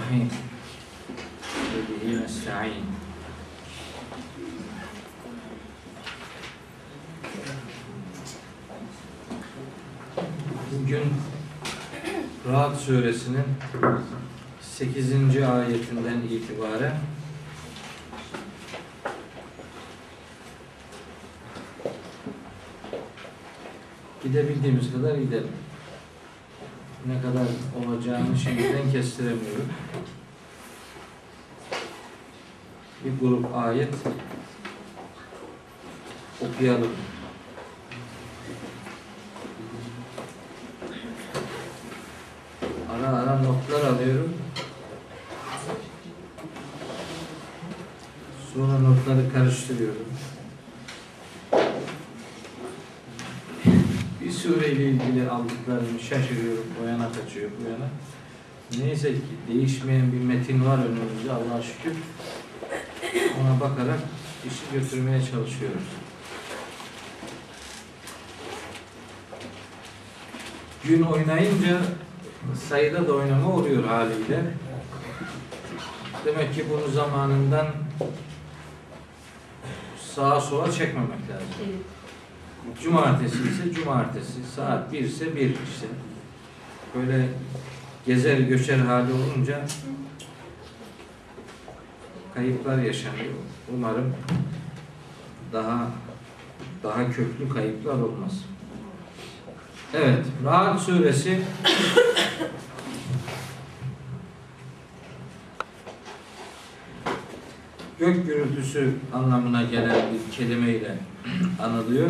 الرحيم وبه نستعين Bugün Rahat suresinin 8. ayetinden itibaren gidebildiğimiz kadar gidelim. Ne kadar olacağını şimdiden kestiremiyorum. Bir grup ayet okuyalım. Ara ara notlar alıyorum. Sonra notları karıştırıyorum. Bir sureyle ilgili aldıklarımı şaşırıyorum. O yana kaçıyor, bu yana. Neyse ki değişmeyen bir metin var önümüzde Allah'a şükür. Ona bakarak işi götürmeye çalışıyoruz. Gün oynayınca sayıda da oynama oluyor haliyle. Demek ki bunu zamanından sağa sola çekmemek lazım. Cumartesi ise cumartesi, saat 1 ise 1 işte. Böyle gezer göçer hali olunca kayıplar yaşanıyor. Umarım daha daha köklü kayıplar olmaz. Evet, Rahat suresi gök gürültüsü anlamına gelen bir kelimeyle anılıyor.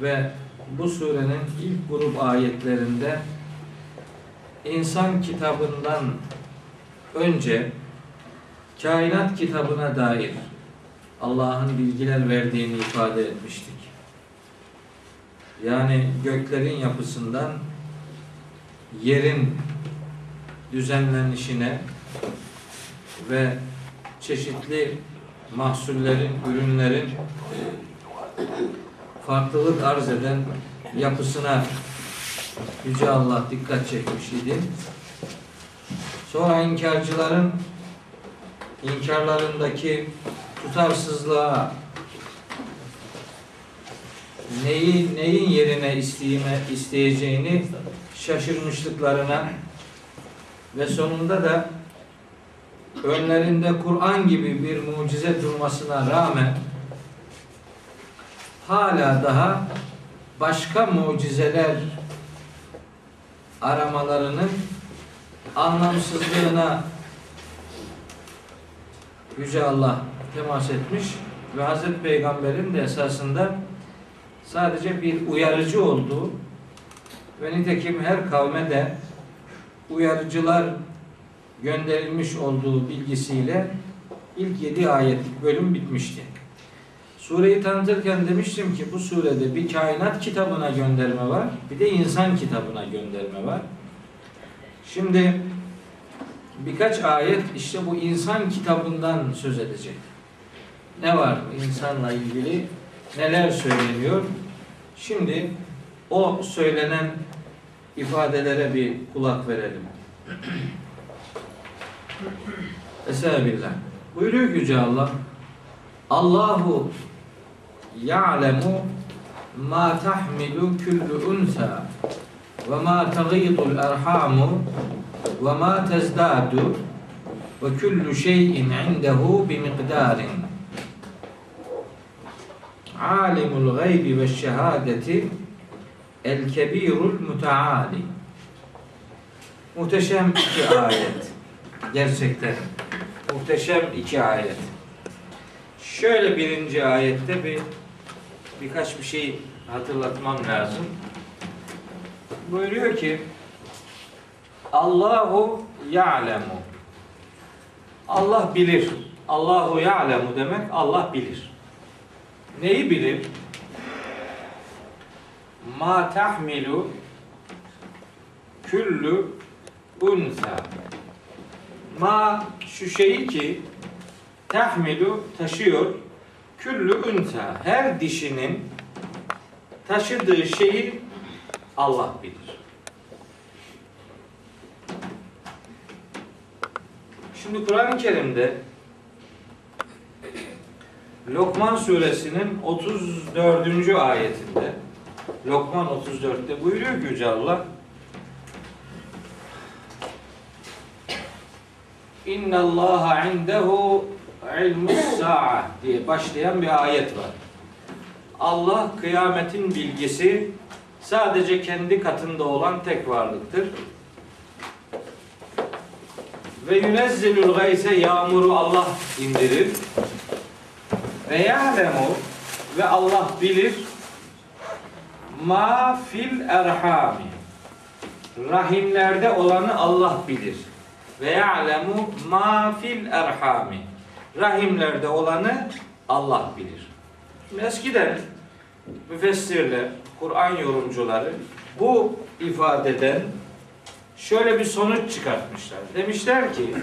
Ve bu surenin ilk grup ayetlerinde insan kitabından önce kainat kitabına dair Allah'ın bilgiler verdiğini ifade etmiştik. Yani göklerin yapısından yerin düzenlenişine ve çeşitli mahsullerin, ürünlerin farklılık arz eden yapısına Yüce Allah dikkat çekmiş idi. Sonra inkarcıların inkarlarındaki tutarsızlığa neyi neyin yerine isteyime, isteyeceğini şaşırmışlıklarına ve sonunda da önlerinde Kur'an gibi bir mucize durmasına rağmen hala daha başka mucizeler aramalarının anlamsızlığına Yüce Allah temas etmiş ve Hazreti Peygamber'in de esasında sadece bir uyarıcı olduğu ve nitekim her kavme de uyarıcılar gönderilmiş olduğu bilgisiyle ilk yedi ayetlik bölüm bitmişti. Sureyi tanıtırken demiştim ki bu surede bir kainat kitabına gönderme var, bir de insan kitabına gönderme var. Şimdi birkaç ayet işte bu insan kitabından söz edecek. Ne var insanla ilgili, neler söyleniyor? Şimdi o söylenen ifadelere bir kulak verelim. Estağfirullah. Buyuruyor Yüce Allah. Allahu ya'lemu ma tahmilu kullu unsa ve ma taghidul erhamu ve ma tezdadu ve kullu şeyin indehu bi miqdarin. Alimul gaybi ve şehadeti el kebirul muteali. Muhteşem iki ayet. Gerçekten muhteşem iki ayet. Şöyle birinci ayette bir birkaç bir şey hatırlatmam lazım. Buyuruyor ki Allahu ya'lemu. Allah bilir. Allahu ya'lemu demek Allah bilir. Neyi bilir? Ma tahmilu küllü unsa. Ma şu şeyi ki tahmilu taşıyor küllü unsa. Her dişinin taşıdığı şeyi Allah bilir. Şimdi Kur'an-ı Kerim'de Lokman suresinin 34. ayetinde Lokman 34'te buyuruyor ki Yüce Allah İnna Allah indehu ilmus sa'a diye başlayan bir ayet var. Allah kıyametin bilgisi sadece kendi katında olan tek varlıktır. Ve yunezzilul gayse yağmuru Allah indirir. Ve ya'lemu ve Allah bilir ma fil erhami rahimlerde olanı Allah bilir. Ve ya'lemu ma fil erhami rahimlerde olanı Allah bilir. Eskiden müfessirler, Kur'an yorumcuları bu ifadeden şöyle bir sonuç çıkartmışlar. Demişler ki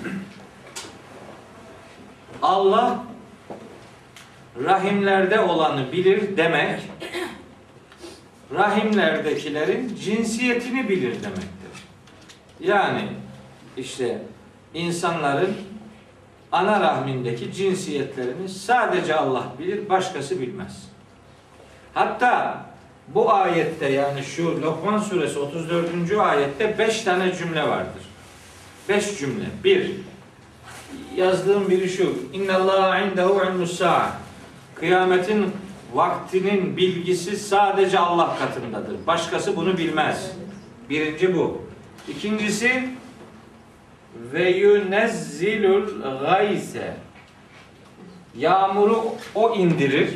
Allah rahimlerde olanı bilir demek rahimlerdekilerin cinsiyetini bilir demektir. Yani işte insanların ana rahmindeki cinsiyetlerini sadece Allah bilir, başkası bilmez. Hatta bu ayette yani şu Lokman suresi 34. ayette 5 tane cümle vardır. 5 cümle. Bir, yazdığım biri şu. İnna Allah indehu ilmus. Kıyametin vaktinin bilgisi sadece Allah katındadır. Başkası bunu bilmez. Birinci bu. İkincisi ve yunezzilul gayse. Yağmuru o indirir.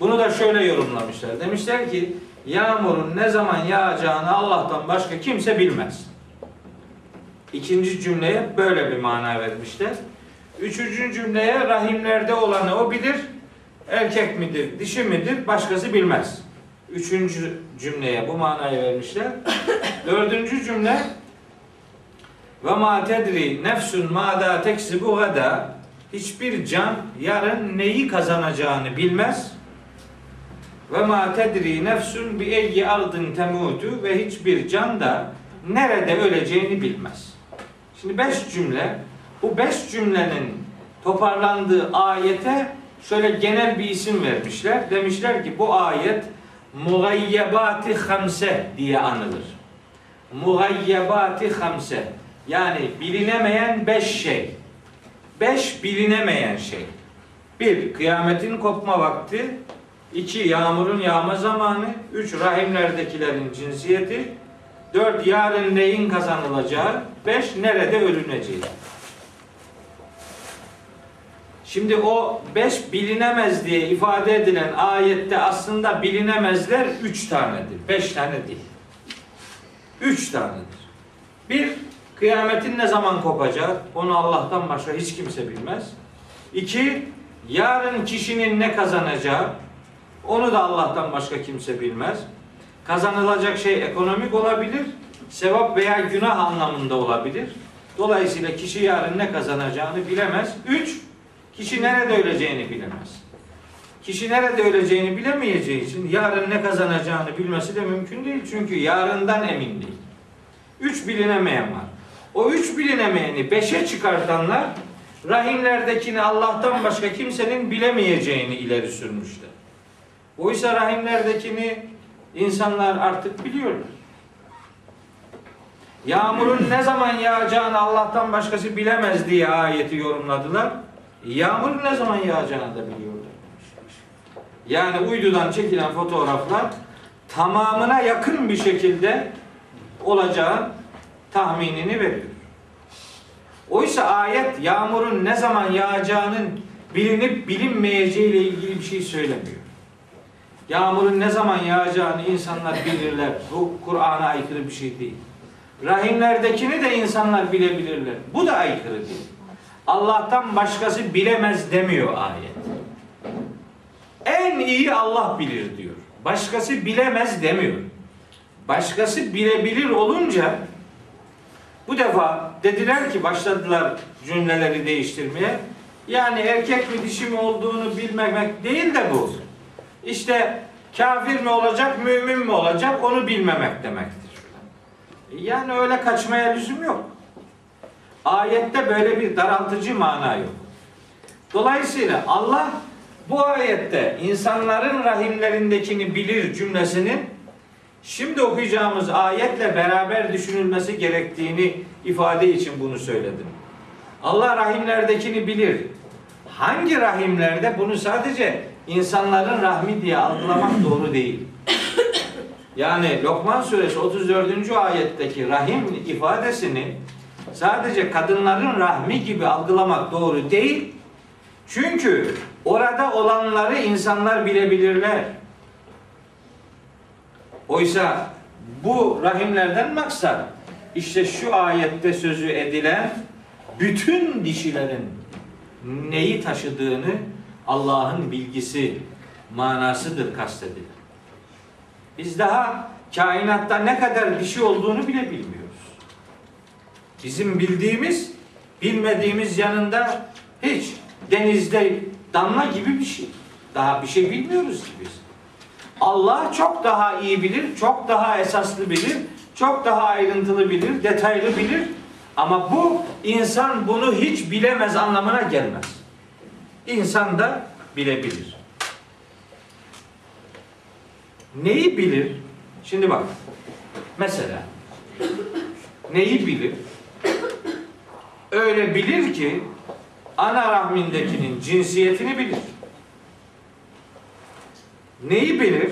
Bunu da şöyle yorumlamışlar. Demişler ki yağmurun ne zaman yağacağını Allah'tan başka kimse bilmez. İkinci cümleye böyle bir mana vermişler. Üçüncü cümleye rahimlerde olanı o bilir. Erkek midir, dişi midir başkası bilmez. Üçüncü cümleye bu manayı vermişler. Dördüncü cümle ve ma tedri nefsun ma da teksibu gada hiçbir can yarın neyi kazanacağını bilmez. Ve ma tedri nefsun bi eyyi ardın temutu ve hiçbir can da nerede öleceğini bilmez. Şimdi beş cümle bu beş cümlenin toparlandığı ayete şöyle genel bir isim vermişler. Demişler ki bu ayet mugayyebati hamse diye anılır. Mugayyebati hamse yani bilinemeyen beş şey. Beş bilinemeyen şey. Bir, kıyametin kopma vakti. iki yağmurun yağma zamanı. Üç, rahimlerdekilerin cinsiyeti. Dört, yarın neyin kazanılacağı. Beş, nerede ölüneceği. Şimdi o beş bilinemez diye ifade edilen ayette aslında bilinemezler üç tanedir. Beş tane değil. Üç tanedir. Bir, kıyametin ne zaman kopacağı, onu Allah'tan başka hiç kimse bilmez. İki, yarın kişinin ne kazanacağı, onu da Allah'tan başka kimse bilmez. Kazanılacak şey ekonomik olabilir, sevap veya günah anlamında olabilir. Dolayısıyla kişi yarın ne kazanacağını bilemez. Üç, kişi nerede öleceğini bilemez. Kişi nerede öleceğini bilemeyeceği için yarın ne kazanacağını bilmesi de mümkün değil. Çünkü yarından emin değil. Üç bilinemeyen var. O üç bilinemeyeni beşe çıkartanlar rahimlerdekini Allah'tan başka kimsenin bilemeyeceğini ileri sürmüşler. Oysa rahimlerdekini insanlar artık biliyorlar. Yağmurun ne zaman yağacağını Allah'tan başkası bilemez diye ayeti yorumladılar. Yağmurun ne zaman yağacağını da biliyorlar. Yani uydudan çekilen fotoğraflar tamamına yakın bir şekilde olacağı tahminini veriyor. Oysa ayet yağmurun ne zaman yağacağının bilinip bilinmeyeceği ile ilgili bir şey söylemiyor. Yağmurun ne zaman yağacağını insanlar bilirler. Bu Kur'an'a aykırı bir şey değil. Rahimlerdekini de insanlar bilebilirler. Bu da aykırı değil. Allah'tan başkası bilemez demiyor ayet. En iyi Allah bilir diyor. Başkası bilemez demiyor. Başkası bilebilir olunca bu defa dediler ki başladılar cümleleri değiştirmeye. Yani erkek mi dişi mi olduğunu bilmemek değil de bu. İşte kafir mi olacak, mümin mi olacak onu bilmemek demektir. Yani öyle kaçmaya lüzum yok. Ayette böyle bir daraltıcı mana yok. Dolayısıyla Allah bu ayette insanların rahimlerindekini bilir cümlesinin şimdi okuyacağımız ayetle beraber düşünülmesi gerektiğini ifade için bunu söyledim. Allah rahimlerdekini bilir. Hangi rahimlerde bunu sadece insanların rahmi diye algılamak doğru değil. Yani Lokman suresi 34. ayetteki rahim ifadesini sadece kadınların rahmi gibi algılamak doğru değil. Çünkü orada olanları insanlar bilebilirler. Oysa bu rahimlerden maksat işte şu ayette sözü edilen bütün dişilerin neyi taşıdığını Allah'ın bilgisi manasıdır kastedilir. Biz daha kainatta ne kadar dişi olduğunu bile bilmiyoruz. Bizim bildiğimiz, bilmediğimiz yanında hiç denizde damla gibi bir şey. Daha bir şey bilmiyoruz ki biz. Allah çok daha iyi bilir, çok daha esaslı bilir, çok daha ayrıntılı bilir, detaylı bilir. Ama bu insan bunu hiç bilemez anlamına gelmez. İnsan da bilebilir. Neyi bilir? Şimdi bak. Mesela neyi bilir? Öyle bilir ki ana rahmindekinin cinsiyetini bilir. Neyi bilir?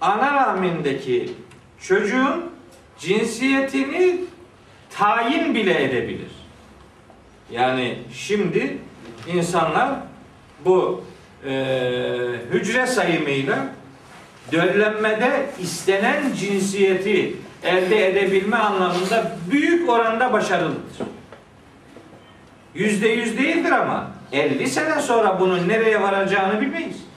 Ana rahmindeki çocuğun cinsiyetini tayin bile edebilir. Yani şimdi insanlar bu e, hücre sayımıyla döllenmede istenen cinsiyeti elde edebilme anlamında büyük oranda başarılıdır. Yüzde yüz değildir ama 50 sene sonra bunun nereye varacağını bilmeyiz.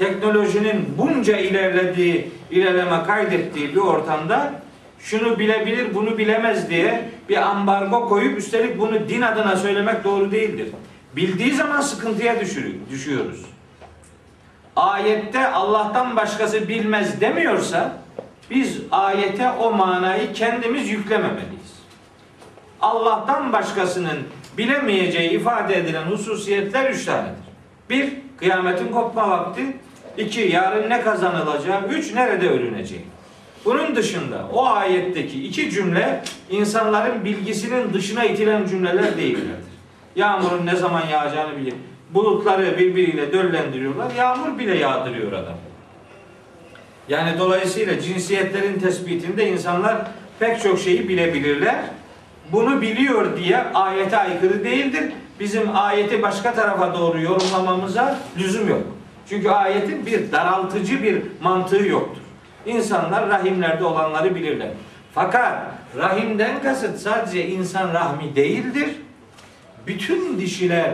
Teknolojinin bunca ilerlediği, ilerleme kaydettiği bir ortamda şunu bilebilir, bunu bilemez diye bir ambargo koyup üstelik bunu din adına söylemek doğru değildir. Bildiği zaman sıkıntıya düşüyoruz. Ayette Allah'tan başkası bilmez demiyorsa biz ayete o manayı kendimiz yüklememeliyiz. Allah'tan başkasının bilemeyeceği ifade edilen hususiyetler üç tanedir. Bir, kıyametin kopma vakti. İki, yarın ne kazanılacağı. Üç, nerede ölüneceği. Bunun dışında o ayetteki iki cümle insanların bilgisinin dışına itilen cümleler değillerdir. Yağmurun ne zaman yağacağını bilir. Bulutları birbiriyle döllendiriyorlar. Yağmur bile yağdırıyor adam. Yani dolayısıyla cinsiyetlerin tespitinde insanlar pek çok şeyi bilebilirler. Bunu biliyor diye ayete aykırı değildir. Bizim ayeti başka tarafa doğru yorumlamamıza lüzum yok. Çünkü ayetin bir daraltıcı bir mantığı yoktur. İnsanlar rahimlerde olanları bilirler. Fakat rahimden kasıt sadece insan rahmi değildir. Bütün dişiler,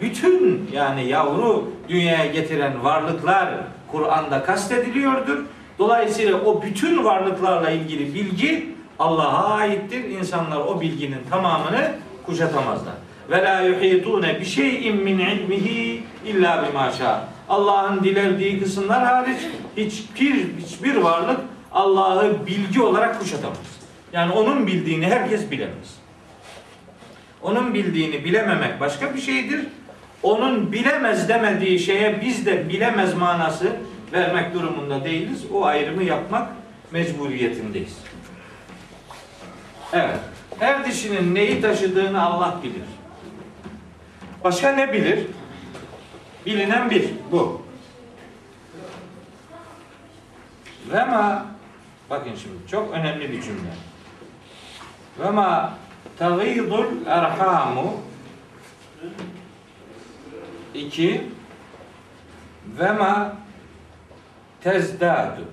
bütün yani yavru dünyaya getiren varlıklar Kur'an'da kastediliyordur. Dolayısıyla o bütün varlıklarla ilgili bilgi Allah'a aittir. İnsanlar o bilginin tamamını kuşatamazlar. Ve la yuhitune bi şey'in min ilmihi illa bima Allah'ın dilediği kısımlar hariç hiçbir hiçbir varlık Allah'ı bilgi olarak kuşatamaz. Yani onun bildiğini herkes bilemez. Onun bildiğini bilememek başka bir şeydir. Onun bilemez demediği şeye biz de bilemez manası vermek durumunda değiliz. O ayrımı yapmak mecburiyetindeyiz. Evet. Her dişinin neyi taşıdığını Allah bilir. Başka ne bilir? Bilinen bir bu. Ve ma bakın şimdi çok önemli bir cümle. Ve ma tagidul erhamu iki ve ma tezdadu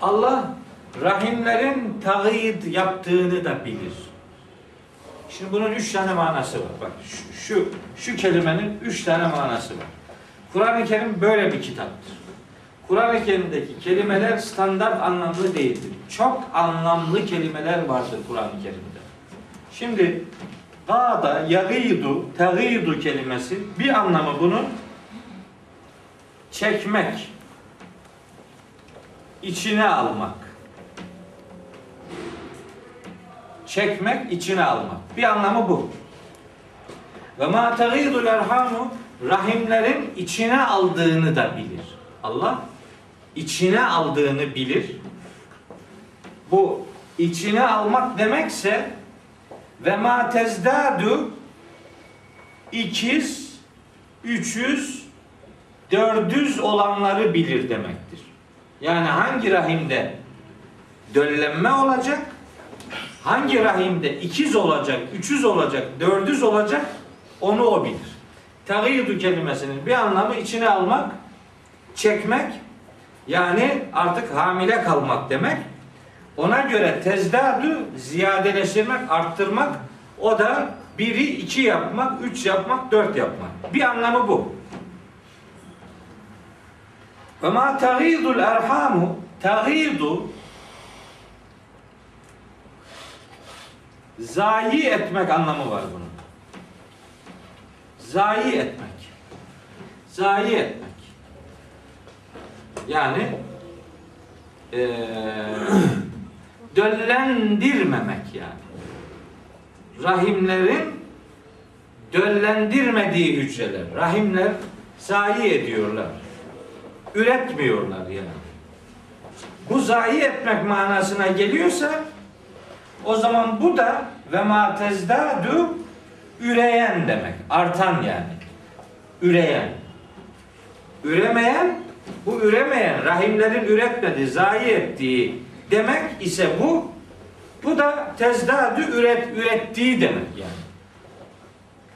Allah rahimlerin tağid yaptığını da bilir. Şimdi bunun üç tane manası var. Bak şu, şu, şu kelimenin üç tane manası var. Kur'an-ı Kerim böyle bir kitaptır. Kur'an-ı Kerim'deki kelimeler standart anlamlı değildir. Çok anlamlı kelimeler vardır Kur'an-ı Kerim'de. Şimdi Gâda, yagîdu, tegîdu kelimesi bir anlamı bunun çekmek, içine almak, çekmek, içine almak. Bir anlamı bu. Ve ma tagidul erhamu rahimlerin içine aldığını da bilir. Allah içine aldığını bilir. Bu içine almak demekse ve ma tezdadu ikiz, üçüz, dördüz olanları bilir demektir. Yani hangi rahimde döllenme olacak, hangi rahimde ikiz olacak, üçüz olacak, dördüz olacak onu o bilir. Tagidu kelimesinin bir anlamı içine almak, çekmek, yani artık hamile kalmak demek. Ona göre tezdadu ziyadeleştirmek, arttırmak, o da biri iki yapmak, üç yapmak, dört yapmak. Bir anlamı bu. Ve ma tagidul erhamu tagidu zayi etmek anlamı var bunun. Zayi etmek. Zayi etmek. Yani eee döllendirmemek yani. Rahimlerin döllendirmediği hücreler. Rahimler zayi ediyorlar. Üretmiyorlar yani. Bu zayi etmek manasına geliyorsa o zaman bu da ve ma tezdadu üreyen demek. Artan yani. Üreyen. Üremeyen bu üremeyen rahimlerin üretmediği, zayi ettiği demek ise bu bu da tezdadü üret ürettiği demek yani.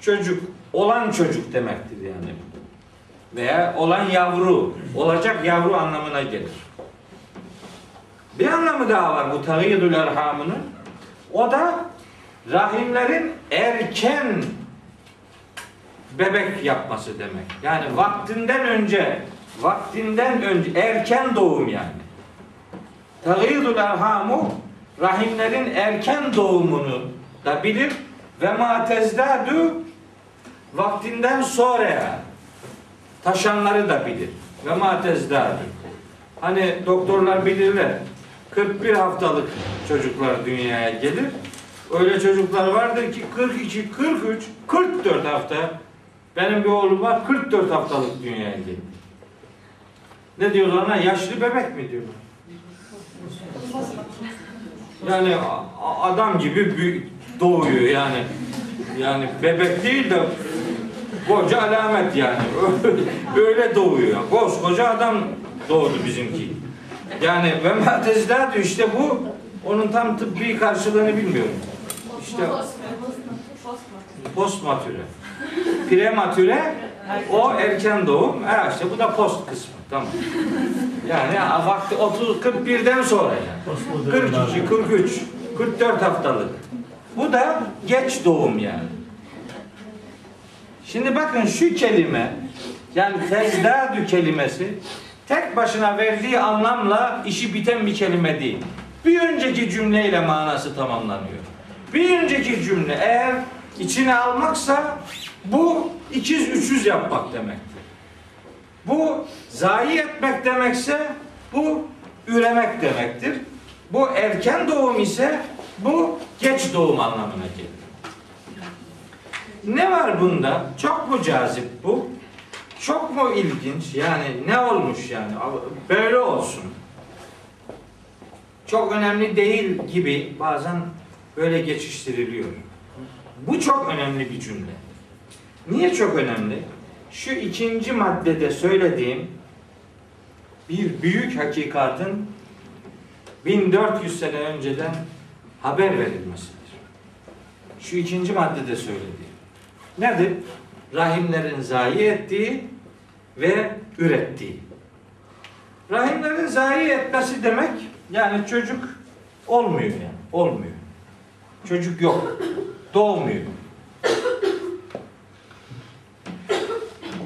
Çocuk olan çocuk demektir yani. Veya olan yavru, olacak yavru anlamına gelir. Bir anlamı daha var bu tagyidul erhamının. O da rahimlerin erken bebek yapması demek. Yani vaktinden önce, vaktinden önce erken doğum yani. Tagyidul erhamu rahimlerin erken doğumunu da bilir ve ma tezdadu vaktinden sonra taşanları da bilir. Ve ma tezdadu. Hani doktorlar bilirler. 41 haftalık çocuklar dünyaya gelir. Öyle çocuklar vardır ki 42, 43, 44 hafta. Benim bir oğlum var 44 haftalık dünyaya geldi. Ne diyorlar ona? Yaşlı bebek mi diyorlar? Yani adam gibi doğuyor yani. Yani bebek değil de koca alamet yani. Öyle doğuyor. Koskoca adam doğdu bizimki. Yani ve matezler işte bu onun tam tıbbi karşılığını bilmiyorum. İşte postmatüre. Prematüre o erken doğum. Ha işte bu da post kısmı. Tamam. Yani vakti 30 41'den sonra yani. 42, 43, 44 haftalık. Bu da geç doğum yani. Şimdi bakın şu kelime yani tezdadü kelimesi tek başına verdiği anlamla işi biten bir kelime değil. Bir önceki cümleyle manası tamamlanıyor. Bir önceki cümle eğer içine almaksa bu ikiz üçüz yapmak demektir. Bu zayi etmek demekse bu üremek demektir. Bu erken doğum ise bu geç doğum anlamına gelir. Ne var bunda? Çok mu cazip bu? Çok mu ilginç? Yani ne olmuş yani? Böyle olsun. Çok önemli değil gibi bazen böyle geçiştiriliyor. Bu çok önemli bir cümle. Niye çok önemli? Şu ikinci maddede söylediğim bir büyük hakikatin 1400 sene önceden haber verilmesidir. Şu ikinci maddede söylediğim. Nedir? Rahimlerin zayi ettiği ve ürettiği. Rahimlerin zayi etmesi demek yani çocuk olmuyor yani. Olmuyor. Çocuk yok. Doğmuyor.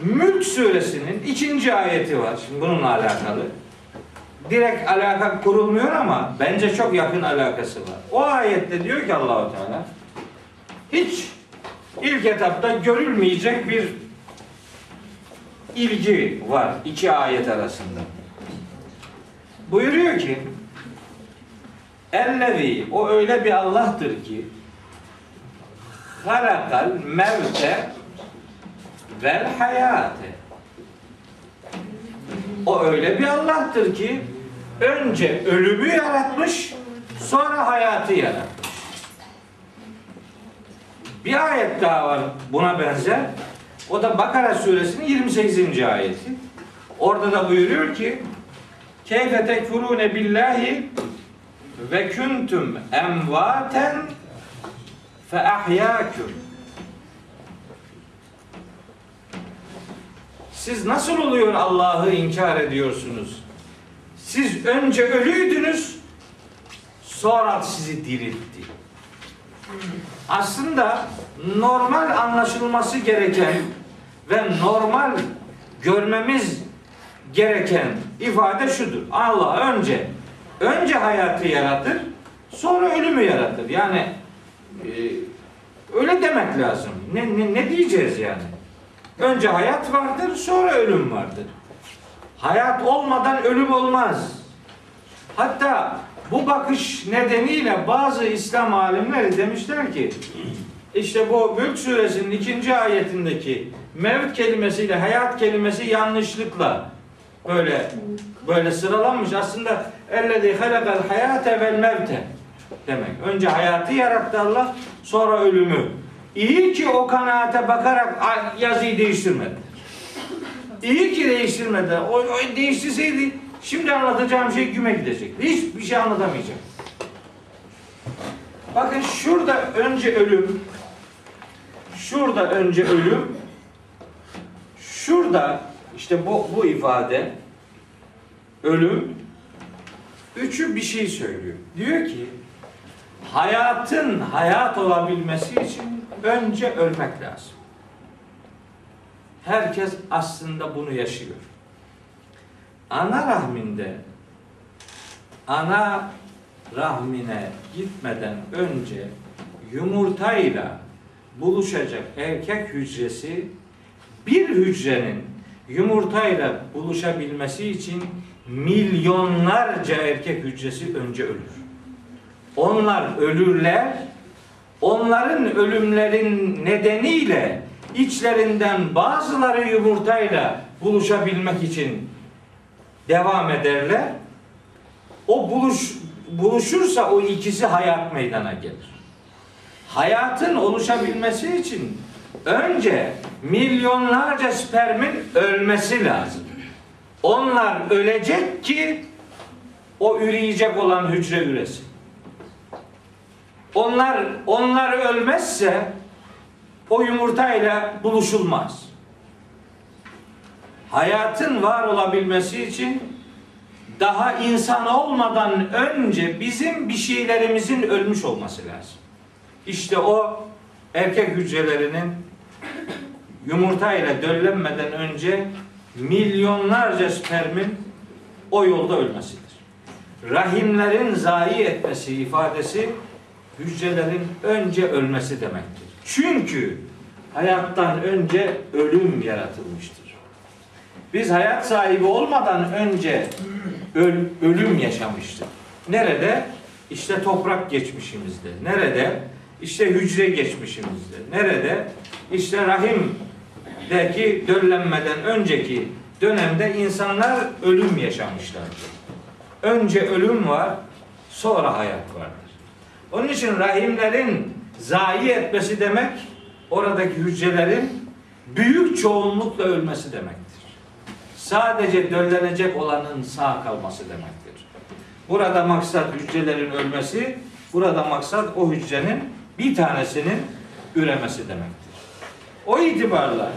Mülk suresinin ikinci ayeti var. Şimdi bununla alakalı. Direkt alaka kurulmuyor ama bence çok yakın alakası var. O ayette diyor ki Allahu Teala hiç ilk etapta görülmeyecek bir ilgi var iki ayet arasında. Buyuruyor ki Ellevi o öyle bir Allah'tır ki halakal mevte vel hayate o öyle bir Allah'tır ki önce ölümü yaratmış sonra hayatı yaratmış. Bir ayet daha var buna benzer. O da Bakara suresinin 28. ayeti. Orada da buyuruyor ki Keyfe tekfurune billahi ve kuntum emvaten fe ahyâküm Siz nasıl oluyor Allah'ı inkar ediyorsunuz? Siz önce ölüydünüz, sonra sizi diriltti. Aslında normal anlaşılması gereken ve normal görmemiz gereken ifade şudur. Allah önce önce hayatı yaratır, sonra ölümü yaratır. Yani e, öyle demek lazım. Ne, ne, ne diyeceğiz yani? Önce hayat vardır, sonra ölüm vardır. Hayat olmadan ölüm olmaz. Hatta bu bakış nedeniyle bazı İslam alimleri demişler ki işte bu Mülk suresinin ikinci ayetindeki mevt kelimesiyle hayat kelimesi yanlışlıkla böyle böyle sıralanmış. Aslında ellezî halakal hayate vel mevte demek. Önce hayatı yarattı Allah, sonra ölümü. İyi ki o kanaate bakarak yazıyı değiştirmedi. İyi ki değiştirmedi. O, o değiştirseydi şimdi anlatacağım şey güme gidecekti. Hiçbir şey anlatamayacak. Bakın şurada önce ölüm, şurada önce ölüm, şurada işte bu, bu ifade ölüm üçü bir şey söylüyor. Diyor ki hayatın hayat olabilmesi için önce ölmek lazım. Herkes aslında bunu yaşıyor. Ana rahminde ana rahmine gitmeden önce yumurtayla buluşacak erkek hücresi bir hücrenin yumurtayla buluşabilmesi için milyonlarca erkek hücresi önce ölür. Onlar ölürler. Onların ölümlerin nedeniyle içlerinden bazıları yumurtayla buluşabilmek için devam ederler. O buluş buluşursa o ikisi hayat meydana gelir. Hayatın oluşabilmesi için önce milyonlarca spermin ölmesi lazım. Onlar ölecek ki o üreyecek olan hücre üresin. Onlar onlar ölmezse o yumurtayla buluşulmaz. Hayatın var olabilmesi için daha insan olmadan önce bizim bir şeylerimizin ölmüş olması lazım. İşte o erkek hücrelerinin yumurta ile döllenmeden önce milyonlarca spermin o yolda ölmesidir. Rahimlerin zayi etmesi ifadesi hücrelerin önce ölmesi demektir. Çünkü hayattan önce ölüm yaratılmıştır. Biz hayat sahibi olmadan önce öl, ölüm yaşamıştık. Nerede? İşte toprak geçmişimizde. Nerede? İşte hücre geçmişimizde. Nerede? İşte rahimdeki döllenmeden önceki dönemde insanlar ölüm yaşamışlardır. Önce ölüm var, sonra hayat vardır. Onun için rahimlerin zayi etmesi demek oradaki hücrelerin büyük çoğunlukla ölmesi demektir. Sadece döllenecek olanın sağ kalması demektir. Burada maksat hücrelerin ölmesi, burada maksat o hücrenin bir tanesinin üremesi demektir. O itibarla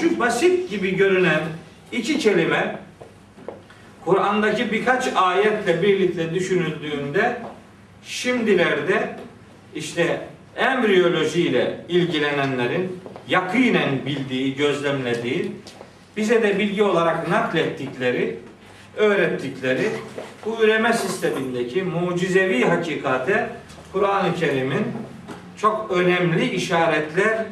şu basit gibi görünen iki kelime Kur'an'daki birkaç ayetle birlikte düşünüldüğünde şimdilerde işte embriyoloji ile ilgilenenlerin yakinen bildiği, gözlemlediği, bize de bilgi olarak naklettikleri, öğrettikleri bu üreme sistemindeki mucizevi hakikate Kur'an-ı Kerim'in çok önemli işaretler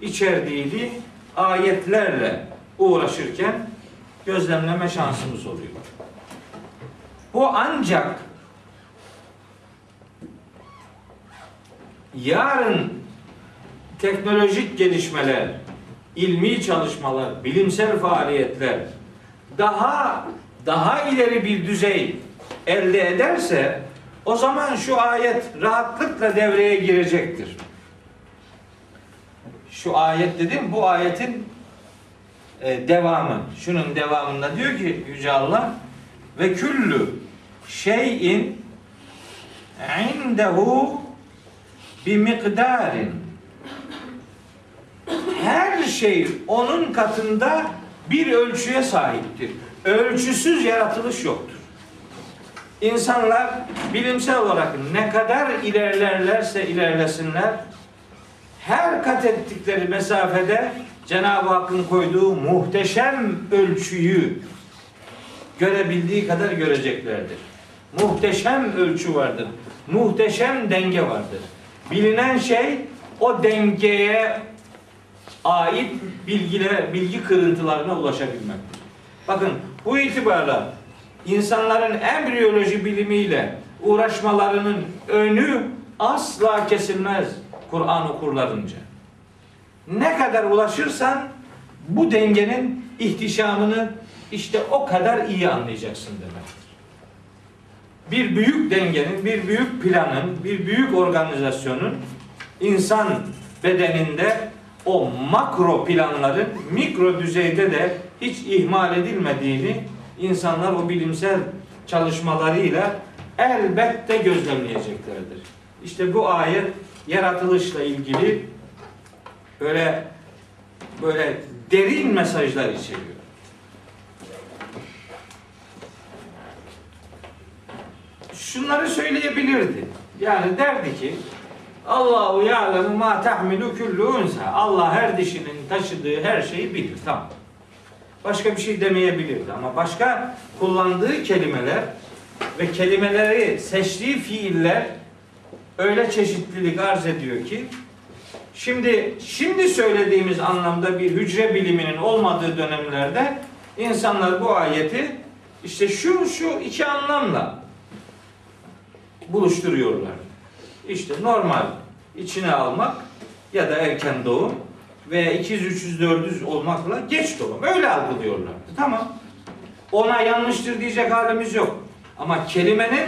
içerdiği ayetlerle uğraşırken gözlemleme şansımız oluyor. Bu ancak yarın teknolojik gelişmeler, ilmi çalışmalar, bilimsel faaliyetler daha daha ileri bir düzey elde ederse o zaman şu ayet rahatlıkla devreye girecektir. Şu ayet dedim bu ayetin e, devamı. Şunun devamında diyor ki Yüce Allah ve küllü şeyin indehu bir miktarin her şey onun katında bir ölçüye sahiptir. Ölçüsüz yaratılış yoktur. İnsanlar bilimsel olarak ne kadar ilerlerlerse ilerlesinler her kat ettikleri mesafede Cenab-ı Hakk'ın koyduğu muhteşem ölçüyü görebildiği kadar göreceklerdir. Muhteşem ölçü vardır. Muhteşem denge vardır. Bilinen şey o dengeye ait bilgiler, bilgi kırıntılarına ulaşabilmektir. Bakın bu itibarla insanların embriyoloji bilimiyle uğraşmalarının önü asla kesilmez Kur'an okurlarınca. Ne kadar ulaşırsan bu dengenin ihtişamını işte o kadar iyi anlayacaksın demektir. Bir büyük dengenin, bir büyük planın, bir büyük organizasyonun insan bedeninde o makro planların mikro düzeyde de hiç ihmal edilmediğini insanlar o bilimsel çalışmalarıyla elbette gözlemleyeceklerdir. İşte bu ayet yaratılışla ilgili böyle böyle derin mesajlar içeriyor. Şunları söyleyebilirdi. Yani derdi ki Allahu ya'lemu ma tahmilu kullu unsa. Allah her dişinin taşıdığı her şeyi bilir. Tamam. Başka bir şey demeyebilirdi ama başka kullandığı kelimeler ve kelimeleri seçtiği fiiller öyle çeşitlilik arz ediyor ki şimdi şimdi söylediğimiz anlamda bir hücre biliminin olmadığı dönemlerde insanlar bu ayeti işte şu şu iki anlamla buluşturuyorlar. İşte normal içine almak ya da erken doğum veya 200, 300, 400 olmakla geç doğum. Öyle algılıyorlar. Tamam. Ona yanlıştır diyecek halimiz yok. Ama kelimenin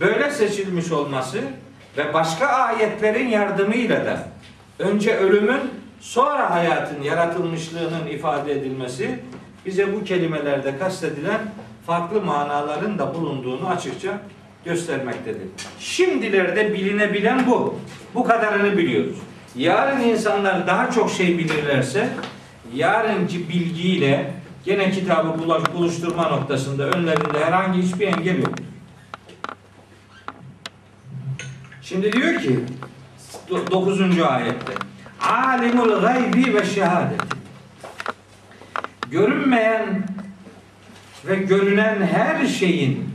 böyle seçilmiş olması ve başka ayetlerin yardımıyla da önce ölümün sonra hayatın yaratılmışlığının ifade edilmesi bize bu kelimelerde kastedilen farklı manaların da bulunduğunu açıkça göstermektedir. Şimdilerde bilinebilen bu. Bu kadarını biliyoruz. Yarın insanlar daha çok şey bilirlerse yarınki bilgiyle gene kitabı buluşturma noktasında önlerinde herhangi hiçbir engel yok. Şimdi diyor ki 9. ayette Alimul gaybi ve şehadet Görünmeyen ve görünen her şeyin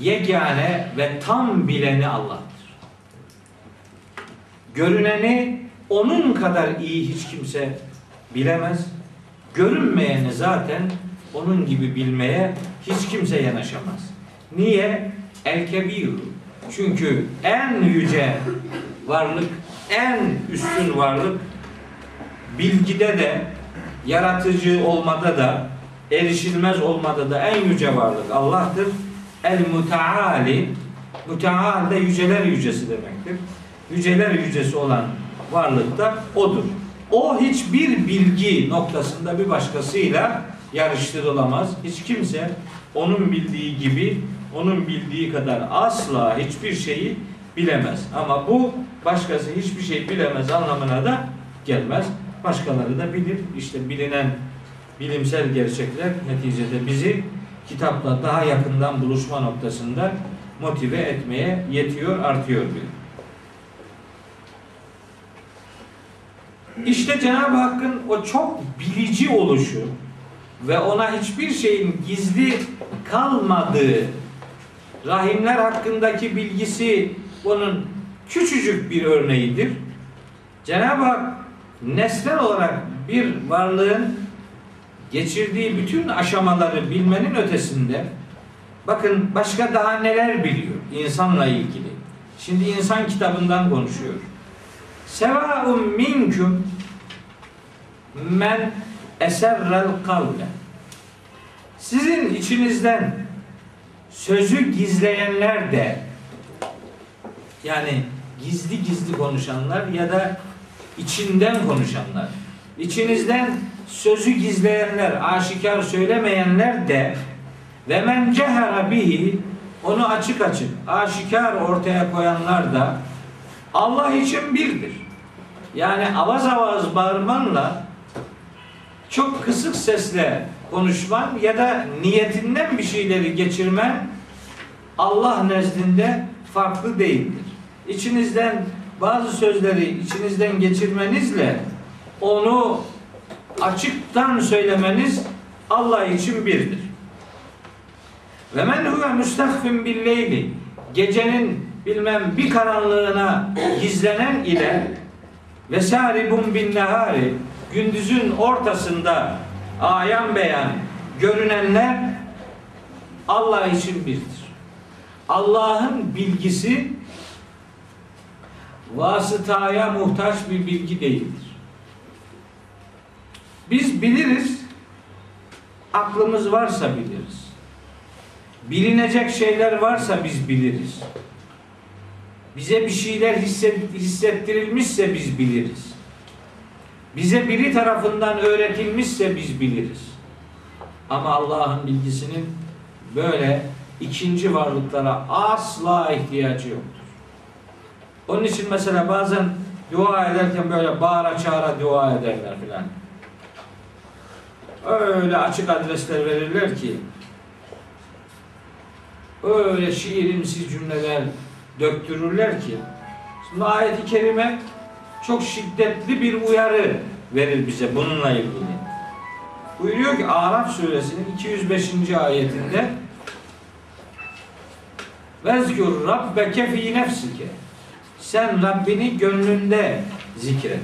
yegane ve tam bileni Allah'tır. Görüneni onun kadar iyi hiç kimse bilemez. Görünmeyeni zaten onun gibi bilmeye hiç kimse yanaşamaz. Niye? El kebir. Çünkü en yüce varlık, en üstün varlık bilgide de yaratıcı olmada da erişilmez olmada da en yüce varlık Allah'tır. El müteali müteal de yüceler yücesi demektir. Yüceler yücesi olan varlık da odur. O hiçbir bilgi noktasında bir başkasıyla yarıştırılamaz. Hiç kimse onun bildiği gibi, onun bildiği kadar asla hiçbir şeyi bilemez. Ama bu başkası hiçbir şey bilemez anlamına da gelmez. Başkaları da bilir. İşte bilinen bilimsel gerçekler neticede bizi kitapla daha yakından buluşma noktasında motive etmeye yetiyor, artıyor bile. İşte Cenab-ı Hakk'ın o çok bilici oluşu ve ona hiçbir şeyin gizli kalmadığı rahimler hakkındaki bilgisi onun küçücük bir örneğidir. Cenab-ı Hak nesnel olarak bir varlığın geçirdiği bütün aşamaları bilmenin ötesinde bakın başka daha neler biliyor insanla ilgili. Şimdi insan kitabından konuşuyor. Sevaun minkum men eserrel kavle. Sizin içinizden sözü gizleyenler de yani gizli gizli konuşanlar ya da içinden konuşanlar. İçinizden sözü gizleyenler, aşikar söylemeyenler de ve men cehara bihi onu açık açık, aşikar ortaya koyanlar da Allah için birdir. Yani avaz avaz bağırmanla çok kısık sesle konuşman ya da niyetinden bir şeyleri geçirmen Allah nezdinde farklı değildir. İçinizden bazı sözleri içinizden geçirmenizle onu açıktan söylemeniz Allah için birdir. Ve men huve müstahfin billeyli gecenin bilmem bir karanlığına gizlenen ile ve saribun bin nehari gündüzün ortasında ayan beyan görünenler Allah için birdir. Allah'ın bilgisi vasıtaya muhtaç bir bilgi değildir. Biz biliriz, aklımız varsa biliriz. Bilinecek şeyler varsa biz biliriz. Bize bir şeyler hissettirilmişse biz biliriz. Bize biri tarafından öğretilmişse biz biliriz. Ama Allah'ın bilgisinin böyle ikinci varlıklara asla ihtiyacı yoktur. Onun için mesela bazen dua ederken böyle bağıra çağıra dua ederler filan. Öyle açık adresler verirler ki öyle şiirimsi cümleler döktürürler ki şimdi ayeti kerime çok şiddetli bir uyarı verir bize bununla ilgili. Buyuruyor ki Araf suresinin 205. ayetinde Vezkur rabbeke fi nefsike sen Rabbini gönlünde zikret.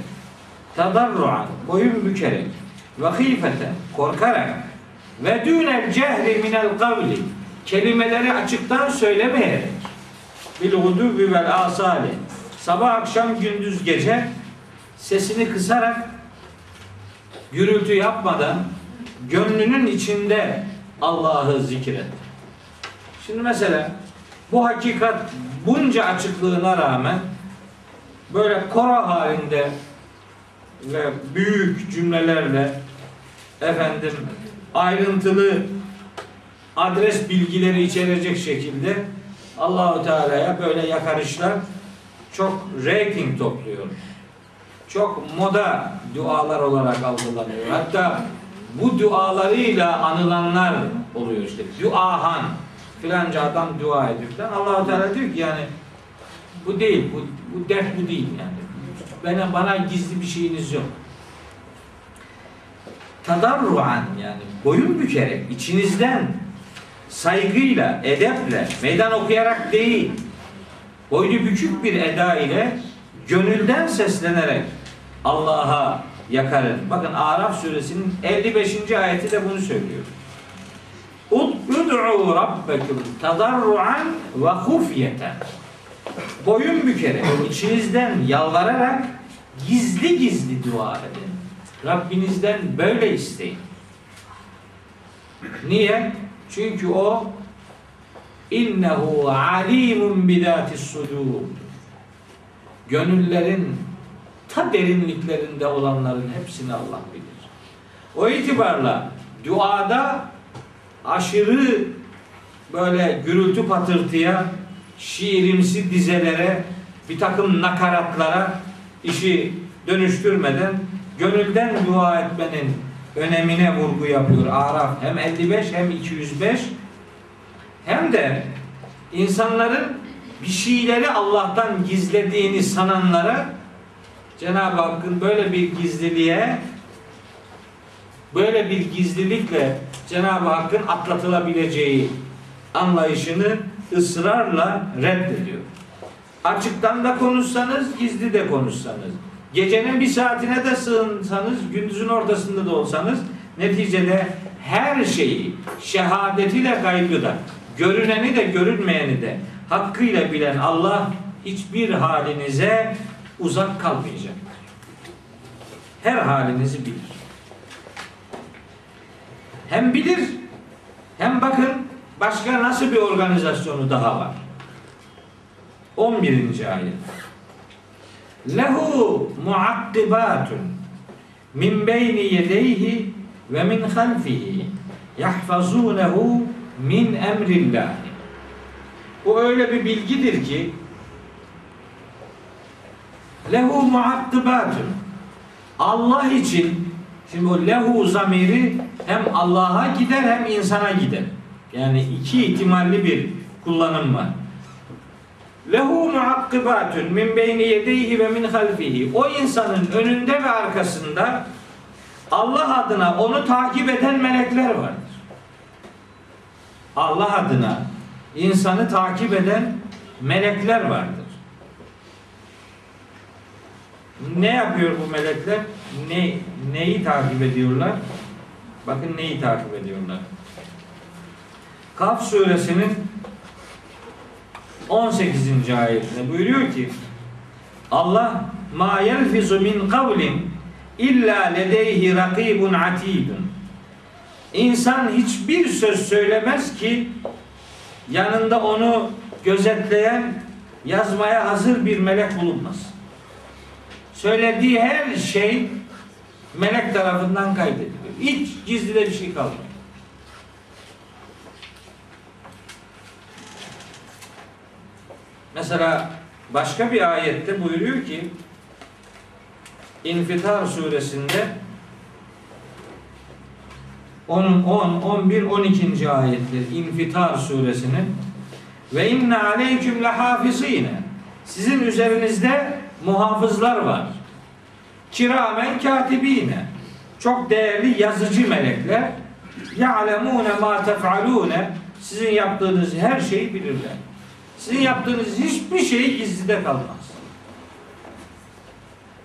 Tadarruan, boyun bükerek, ve hifeten, korkarak, ve dünel cehri minel kavli, kelimeleri açıktan söylemeyerek, bil gudubi vel asali, sabah akşam gündüz gece, sesini kısarak, gürültü yapmadan, gönlünün içinde Allah'ı zikret. Şimdi mesela bu hakikat bunca açıklığına rağmen böyle koro halinde ve büyük cümlelerle efendim ayrıntılı adres bilgileri içerecek şekilde Allahu Teala'ya böyle yakarışlar çok rating topluyor. Çok moda dualar olarak algılanıyor. Hatta bu dualarıyla anılanlar oluyor işte. Duahan filanca adam dua ediyor falan. allah Teala diyor ki yani bu değil, bu, bu dert bu değil yani. Bana, bana gizli bir şeyiniz yok. Tadarruan yani boyun bükerek içinizden saygıyla, edeple, meydan okuyarak değil, boynu bükük bir eda ile gönülden seslenerek Allah'a yakarın. Bakın Araf suresinin 55. ayeti de bunu söylüyor. Ud'u rabbekum tadarruan ve hufyeten. Boyun bükerek, içinizden yalvararak gizli gizli dua edin. Rabbinizden böyle isteyin. Niye? Çünkü o innehu alimun bidatis sudur. Gönüllerin ta derinliklerinde olanların hepsini Allah bilir. O itibarla duada aşırı böyle gürültü patırtıya, şiirimsi dizelere, bir takım nakaratlara işi dönüştürmeden gönülden dua etmenin önemine vurgu yapıyor Araf. Hem 55 hem 205 hem de insanların bir şeyleri Allah'tan gizlediğini sananlara Cenab-ı Hakk'ın böyle bir gizliliğe böyle bir gizlilikle Cenab-ı Hakk'ın atlatılabileceği anlayışını ısrarla reddediyor. Açıktan da konuşsanız, gizli de konuşsanız, gecenin bir saatine de sığınsanız, gündüzün ortasında da olsanız, neticede her şeyi şehadetiyle gaybı da, görüneni de görünmeyeni de hakkıyla bilen Allah hiçbir halinize uzak kalmayacak. Her halinizi bilir. Hem bilir hem bakın başka nasıl bir organizasyonu daha var. 11. ayet. Lehu muakkibatun min beyni yedeyhi ve min halfihi yahfazunehu min emrillah. Bu öyle bir bilgidir ki lehu muakkibatun Allah için şimdi o lehu zamiri hem Allah'a gider hem insana gider. Yani iki ihtimalli bir kullanım var. Lehu muakkibatun min beyni yedeyhi ve min halfihi. O insanın önünde ve arkasında Allah adına onu takip eden melekler vardır. Allah adına insanı takip eden melekler vardır. Ne yapıyor bu melekler? Ne neyi takip ediyorlar? Bakın neyi takip ediyorlar? Kaf suresinin 18. ayetinde buyuruyor ki Allah ma yelfizu min kavlin illa ledeyhi rakibun atidun İnsan hiçbir söz söylemez ki yanında onu gözetleyen yazmaya hazır bir melek bulunmaz. Söylediği her şey melek tarafından kaydediliyor. Hiç gizli de bir şey kalmıyor. Mesela başka bir ayette buyuruyor ki İnfitar suresinde 10, 10, 11, 12. ayetler İnfitar suresinin ve inne aleyküm lehafizine sizin üzerinizde muhafızlar var. Kiramen katibine çok değerli yazıcı melekler ya'lemune ma tef'alune sizin yaptığınız her şeyi bilirler. Sizin yaptığınız hiçbir şey gizlide kalmaz.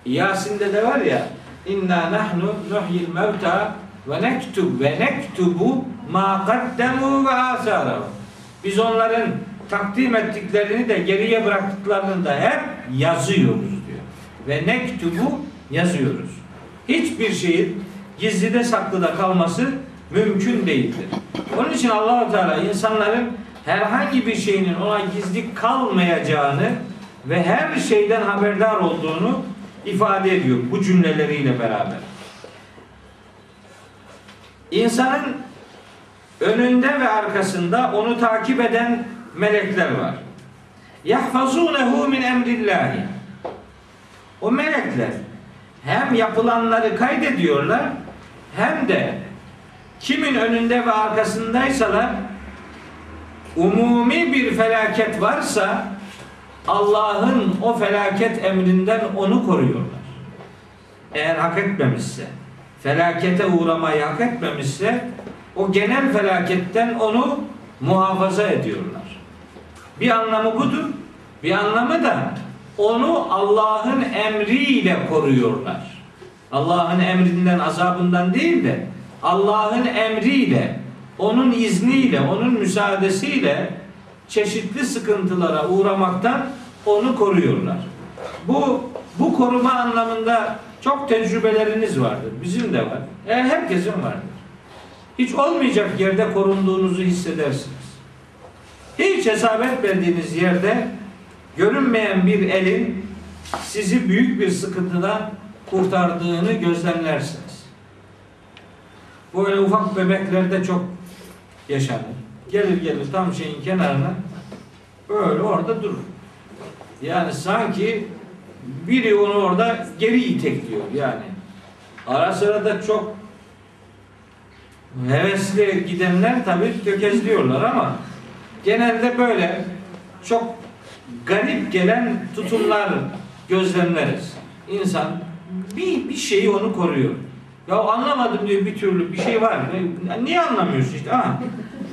Yasin'de de var ya inna nahnu nuhyil mevta ve nektub ve nektubu ma kaddemu ve asarahu. Biz onların takdim ettiklerini de geriye bıraktıklarını da hep yazıyoruz diyor. Ve nektubu yazıyoruz. Hiçbir şeyin gizlide saklıda kalması mümkün değildir. Onun için allah Teala insanların herhangi bir şeyinin ona gizli kalmayacağını ve her şeyden haberdar olduğunu ifade ediyor bu cümleleriyle beraber. İnsanın önünde ve arkasında onu takip eden melekler var. Yahfazunehu min emrillahi. O melekler hem yapılanları kaydediyorlar hem de kimin önünde ve arkasındaysalar umumi bir felaket varsa Allah'ın o felaket emrinden onu koruyorlar. Eğer hak etmemişse, felakete uğramayı hak etmemişse o genel felaketten onu muhafaza ediyorlar. Bir anlamı budur. Bir anlamı da onu Allah'ın emriyle koruyorlar. Allah'ın emrinden, azabından değil de Allah'ın emriyle, onun izniyle, onun müsaadesiyle çeşitli sıkıntılara uğramaktan onu koruyorlar. Bu bu koruma anlamında çok tecrübeleriniz vardır. Bizim de var. E, herkesin vardır. Hiç olmayacak yerde korunduğunuzu hissedersiniz. Hiç hesap etmediğiniz yerde görünmeyen bir elin sizi büyük bir sıkıntıdan kurtardığını gözlemlersiniz. Böyle ufak bebeklerde çok yaşanır. Gelir gelir tam şeyin kenarına böyle orada durur. Yani sanki biri onu orada geri itekliyor yani. Ara sıra da çok hevesli gidenler tabii tökezliyorlar ama genelde böyle çok garip gelen tutumlar gözlemleriz. İnsan bir, bir şeyi onu koruyor. Ya anlamadım diyor bir türlü bir şey var. Niye anlamıyorsun işte? Ha.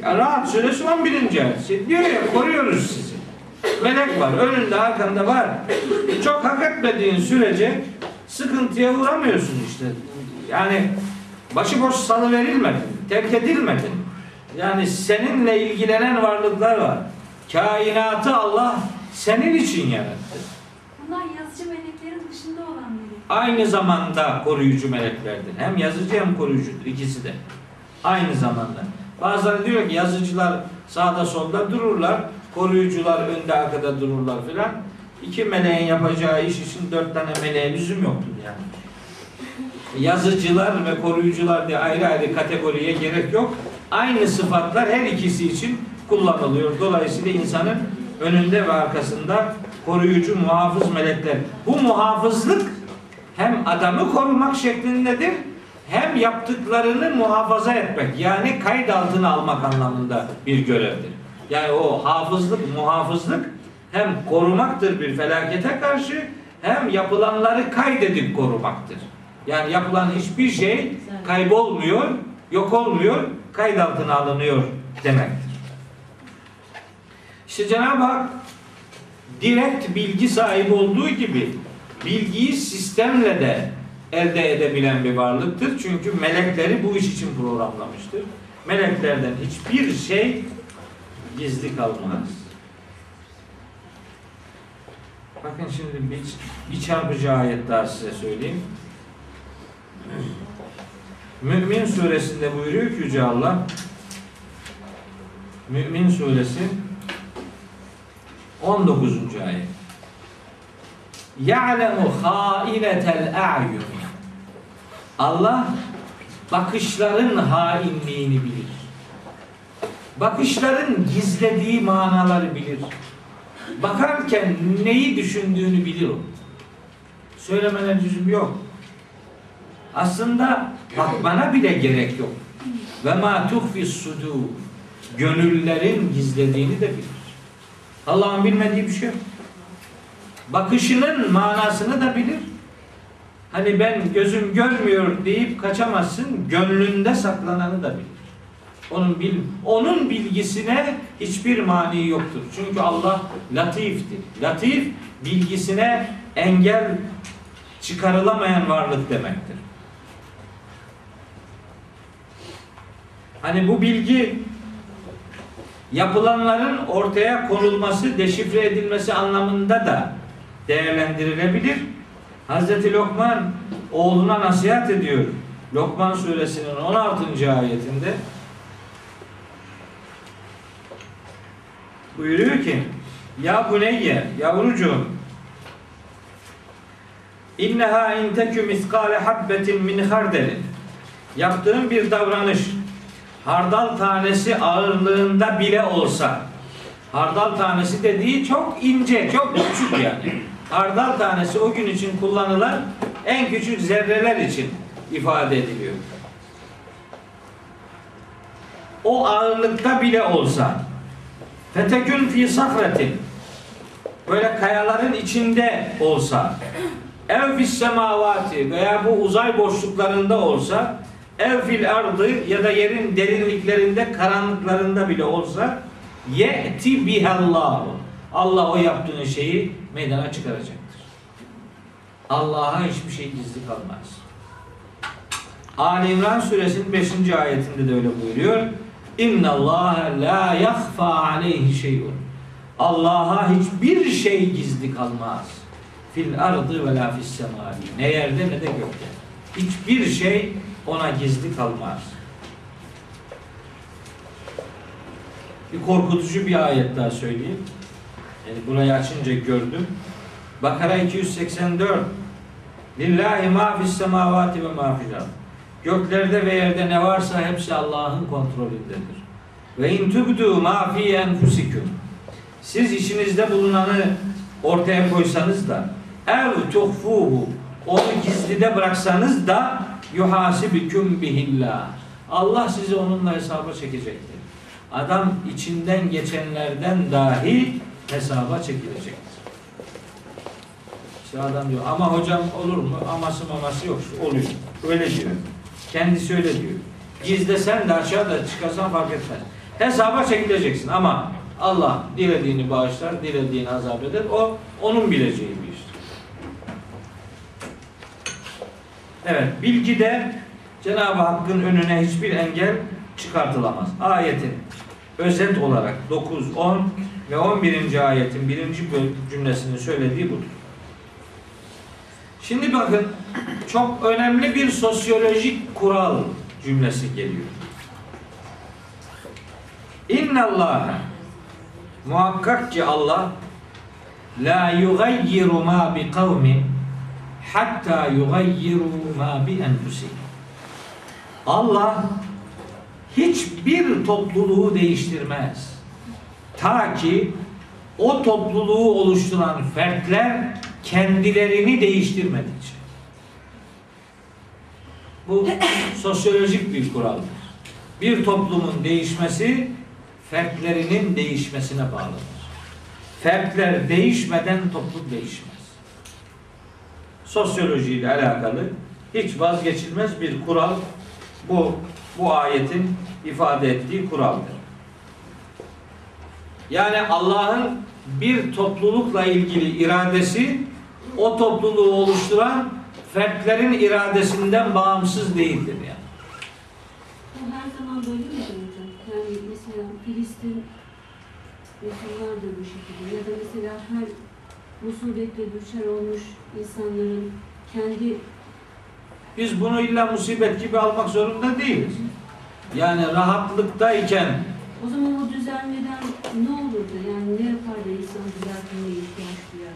Ya rahat suresi 11. ayet. Şey Diyor ya koruyoruz sizi. Melek var. Önünde arkanda var. Çok hak etmediğin sürece sıkıntıya uğramıyorsun işte. Yani başıboş salı verilmedin. Terk edilmedin. Yani seninle ilgilenen varlıklar var. Kainatı Allah senin için yarattı. Bunlar yazıcı meleklerin dışında olan melek. Aynı zamanda koruyucu meleklerdir. Hem yazıcı hem koruyucudur ikisi de. Aynı zamanda. Bazıları diyor ki yazıcılar sağda solda dururlar, koruyucular önde arkada dururlar filan. İki meleğin yapacağı iş için dört tane meleğe lüzum yoktur yani. Yazıcılar ve koruyucular diye ayrı ayrı kategoriye gerek yok. Aynı sıfatlar her ikisi için kullanılıyor. Dolayısıyla insanın önünde ve arkasında koruyucu muhafız melekler. Bu muhafızlık hem adamı korumak şeklindedir hem yaptıklarını muhafaza etmek yani kayıt altına almak anlamında bir görevdir. Yani o hafızlık, muhafızlık hem korumaktır bir felakete karşı hem yapılanları kaydedip korumaktır. Yani yapılan hiçbir şey kaybolmuyor, yok olmuyor, kayıt altına alınıyor demektir. İşte Cenab-ı Hak direkt bilgi sahibi olduğu gibi bilgiyi sistemle de elde edebilen bir varlıktır. Çünkü melekleri bu iş için programlamıştır. Meleklerden hiçbir şey gizli kalmaz. Bakın şimdi bir, bir çarpıcı ayet daha size söyleyeyim. Mümin suresinde buyuruyor ki Yüce Allah Mümin suresi 19. ayet Ya'lemu hainetel a'yun Allah bakışların hainliğini bilir. Bakışların gizlediği manaları bilir. Bakarken neyi düşündüğünü bilir o. Söylemene lüzum yok. Aslında bakmana bile gerek yok. Ve ma tuhfi sudur. Gönüllerin gizlediğini de bilir. Allah'ın bilmediği bir şey yok. Bakışının manasını da bilir. Hani ben gözüm görmüyor deyip kaçamazsın. Gönlünde saklananı da bilir. Onun bil onun bilgisine hiçbir mani yoktur. Çünkü Allah latiftir. Latif bilgisine engel çıkarılamayan varlık demektir. Hani bu bilgi yapılanların ortaya konulması, deşifre edilmesi anlamında da değerlendirilebilir. Hazreti Lokman oğluna nasihat ediyor. Lokman suresinin 16. ayetinde buyuruyor ki Ya buneyye, yavrucuğum İnneha in tekü miskale habbetin min hardelin Yaptığın bir davranış hardal tanesi ağırlığında bile olsa hardal tanesi dediği çok ince, çok küçük yani. Hardal tanesi o gün için kullanılan en küçük zerreler için ifade ediliyor. O ağırlıkta bile olsa fetekün fi sahretin böyle kayaların içinde olsa ev fis semavati veya bu uzay boşluklarında olsa ev fil ardı ya da yerin derinliklerinde karanlıklarında bile olsa ye'ti bihallahu Allah o yaptığın şeyi meydana çıkaracaktır. Allah'a hiçbir şey gizli kalmaz. Ali İmran suresinin 5. ayetinde de öyle buyuruyor. İnna Allah la yahfa aleyhi şeyun. Allah'a hiçbir şey gizli kalmaz. Fil ardı ve la fis. Ne yerde ne de gökte. Hiçbir şey ona gizli kalmaz. Bir korkutucu bir ayet daha söyleyeyim. Yani burayı açınca gördüm. Bakara 284 Lillahi ma fis semavati ve ma. Göklerde ve yerde ne varsa hepsi Allah'ın kontrolündedir. Ve in tubdu ma fi enfusikum. Siz içinizde bulunanı ortaya koysanız da ev tuhfuhu onu gizlide bıraksanız da yuhasibüküm bihillah. Allah sizi onunla hesaba çekecektir. Adam içinden geçenlerden dahi hesaba çekilecektir. İşte adam diyor ama hocam olur mu? Aması maması yok. Oluyor. Öyle diyor. Kendisi öyle diyor. Gizlesen de aşağıda çıkarsan fark etmez. Hesaba çekileceksin ama Allah dilediğini bağışlar, dilediğini azap eder. O onun bileceği bir iştir. Evet, bilgide Cenab-ı Hakk'ın önüne hiçbir engel çıkartılamaz. Ayetin özet olarak 9, 10 ve 11. ayetin birinci cümlesinin söylediği budur. Şimdi bakın çok önemli bir sosyolojik kural cümlesi geliyor. İnna Allah muhakkak ki Allah la yugayyiru ma bi kavmin hatta yugayyiru ma bi enfusihim. Allah hiçbir topluluğu değiştirmez. Ta ki o topluluğu oluşturan fertler kendilerini değiştirmedikçe. Bu sosyolojik bir kuraldır. Bir toplumun değişmesi fertlerinin değişmesine bağlıdır. Fertler değişmeden toplum değişmez. Sosyolojiyle alakalı hiç vazgeçilmez bir kural bu bu ayetin ifade ettiği kuraldır. Yani Allah'ın bir toplulukla ilgili iradesi o topluluğu oluşturan fertlerin iradesinden bağımsız değildir yani. Bu her zaman böyle mi hocam? Yani mesela Filistin Müslümanlar da bu şekilde ya da mesela her musibetle düşer olmuş insanların kendi Biz bunu illa musibet gibi almak zorunda değiliz. Yani rahatlıktayken o zaman o düzelmeden ne olurdu? Yani ne yapar da insan düzeltmeye ihtiyaç duyar?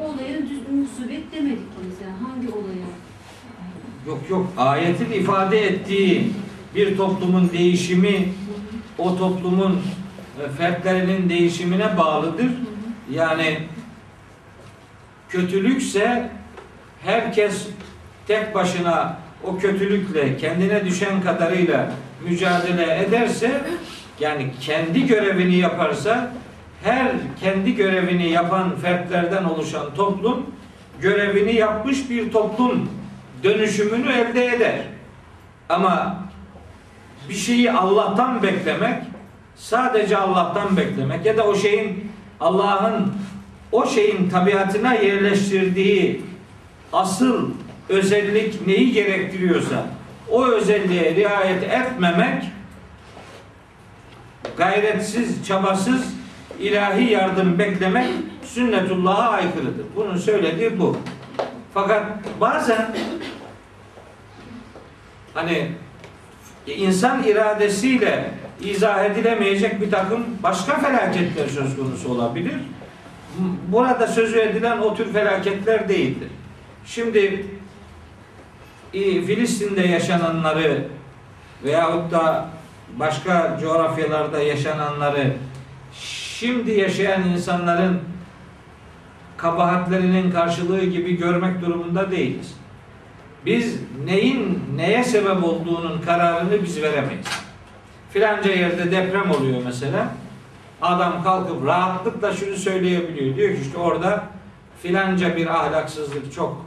O olaya musibet demedik mesela. Hangi olaya? yok yok ayetin ifade ettiği bir toplumun değişimi o toplumun fertlerinin değişimine bağlıdır. Yani kötülükse herkes tek başına o kötülükle kendine düşen kadarıyla mücadele ederse yani kendi görevini yaparsa her kendi görevini yapan fertlerden oluşan toplum görevini yapmış bir toplum dönüşümünü elde eder. Ama bir şeyi Allah'tan beklemek sadece Allah'tan beklemek ya da o şeyin Allah'ın o şeyin tabiatına yerleştirdiği asıl özellik neyi gerektiriyorsa o özelliğe riayet etmemek gayretsiz, çabasız ilahi yardım beklemek sünnetullah'a aykırıdır. Bunun söylediği bu. Fakat bazen hani insan iradesiyle izah edilemeyecek bir takım başka felaketler söz konusu olabilir. Burada sözü edilen o tür felaketler değildir. Şimdi Filistin'de yaşananları veyahut da başka coğrafyalarda yaşananları şimdi yaşayan insanların kabahatlerinin karşılığı gibi görmek durumunda değiliz. Biz neyin neye sebep olduğunun kararını biz veremeyiz. Filanca yerde deprem oluyor mesela. Adam kalkıp rahatlıkla şunu söyleyebiliyor. Diyor ki işte orada filanca bir ahlaksızlık çok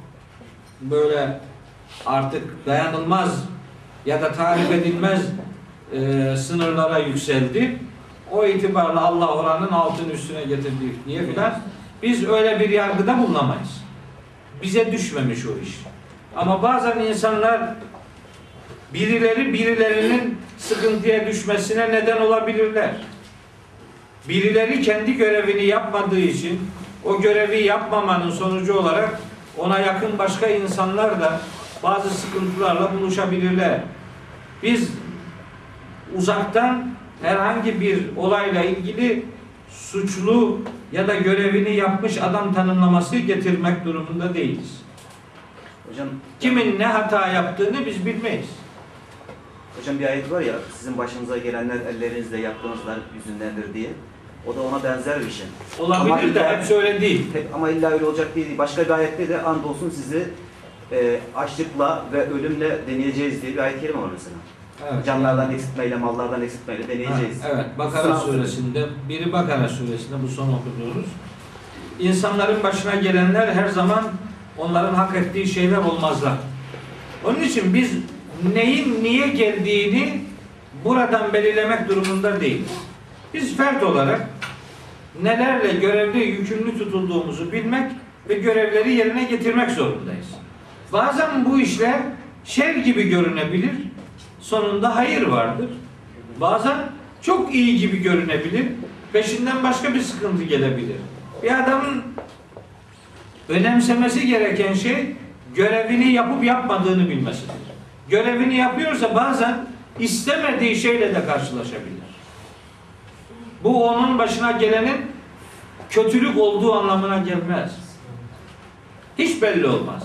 böyle artık dayanılmaz ya da tarif edilmez e, sınırlara yükseldi. O itibarla Allah oranın altını üstüne getirdi diye filan. Biz öyle bir yargıda bulunamayız. Bize düşmemiş o iş. Ama bazen insanlar birileri birilerinin sıkıntıya düşmesine neden olabilirler. Birileri kendi görevini yapmadığı için o görevi yapmamanın sonucu olarak ona yakın başka insanlar da bazı sıkıntılarla buluşabilirler. Biz uzaktan herhangi bir olayla ilgili suçlu ya da görevini yapmış adam tanımlaması getirmek durumunda değiliz. Hocam, Kimin ne hata yaptığını biz bilmeyiz. Hocam bir ayet var ya, sizin başınıza gelenler ellerinizle yaptığınızlar yüzündendir diye. O da ona benzer bir şey. Olabilir de hepsi öyle değil. Hep, ama illa öyle olacak değil. Başka bir ayette de andolsun sizi e, açlıkla ve ölümle deneyeceğiz diye bir ayet kelime var mesela. Evet. Canlardan eksiltmeyle, mallardan eksiltmeyle deneyeceğiz. evet, Bakara Sınav- suresinde, biri Bakara suresinde bu son okuduğumuz. İnsanların başına gelenler her zaman onların hak ettiği şeyler olmazlar. Onun için biz neyin niye geldiğini buradan belirlemek durumunda değiliz. Biz fert olarak nelerle görevli yükümlü tutulduğumuzu bilmek ve görevleri yerine getirmek zorundayız. Bazen bu işler şer gibi görünebilir. sonunda hayır vardır. Bazen çok iyi gibi görünebilir. Peşinden başka bir sıkıntı gelebilir. Bir adamın önemsemesi gereken şey görevini yapıp yapmadığını bilmesidir. Görevini yapıyorsa bazen istemediği şeyle de karşılaşabilir. Bu onun başına gelenin kötülük olduğu anlamına gelmez. Hiç belli olmaz.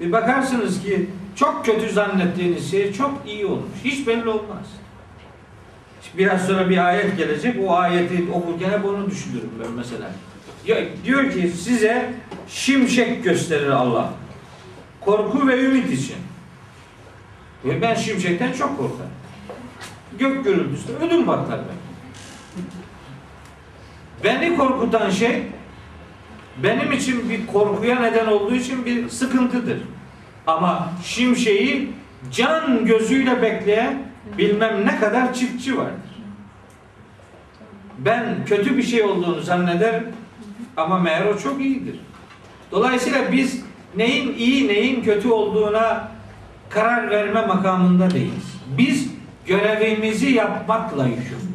Bir bakarsınız ki çok kötü zannettiğiniz şey çok iyi olmuş. Hiç belli olmaz. Biraz sonra bir ayet gelecek. O ayeti okurken hep onu düşünürüm ben mesela. Diyor, ki size şimşek gösterir Allah. Korku ve ümit için. Ve ben şimşekten çok korkarım. Gök gürültüsü ödüm patlar ben. Beni korkutan şey benim için bir korkuya neden olduğu için bir sıkıntıdır. Ama şimşeği can gözüyle bekleyen bilmem ne kadar çiftçi vardır. Ben kötü bir şey olduğunu zannederim ama meğer o çok iyidir. Dolayısıyla biz neyin iyi neyin kötü olduğuna karar verme makamında değiliz. Biz görevimizi yapmakla yükümlüyüz.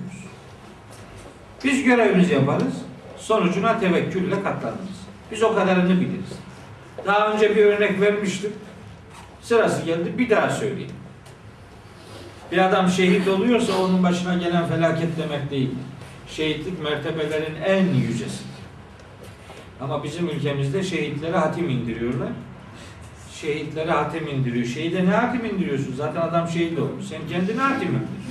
Biz görevimizi yaparız, sonucuna tevekkülle katlanırız. Biz o kadarını biliriz. Daha önce bir örnek vermiştim. Sırası geldi bir daha söyleyeyim. Bir adam şehit oluyorsa onun başına gelen felaket demek değil. Şehitlik mertebelerin en yücesi. Ama bizim ülkemizde şehitlere hatim indiriyorlar. Şehitlere hatim indiriyor. Şehide ne hatim indiriyorsun? Zaten adam şehit olmuş. Sen kendine hatim indir.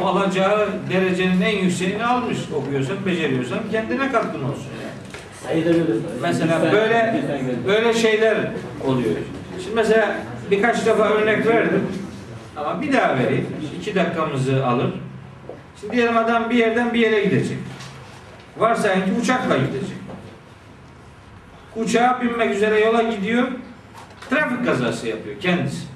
O alacağı derecenin en yükseğini almış. Okuyorsan, beceriyorsan kendine katkın olsun yani. Mesela böyle böyle şeyler oluyor. Şimdi mesela birkaç defa örnek verdim. Ama bir daha vereyim. İki dakikamızı alır. Şimdi diyelim adam bir yerden bir yere gidecek. Varsayın ki uçakla gidecek. Uçağa binmek üzere yola gidiyor. Trafik kazası yapıyor kendisi.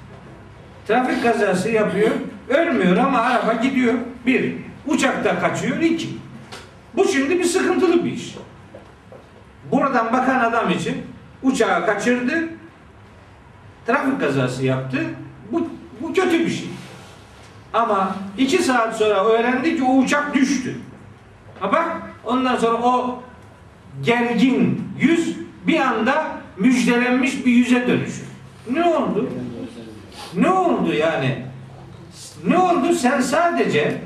Trafik kazası yapıyor. Ölmüyor ama araba gidiyor. Bir. Uçakta kaçıyor. iki. Bu şimdi bir sıkıntılı bir iş. Buradan bakan adam için uçağı kaçırdı. Trafik kazası yaptı. Bu, bu kötü bir şey. Ama iki saat sonra öğrendi ki o uçak düştü. Ha bak ondan sonra o gergin yüz bir anda müjdelenmiş bir yüze dönüşür. Ne oldu? Ne oldu yani? Ne oldu? Sen sadece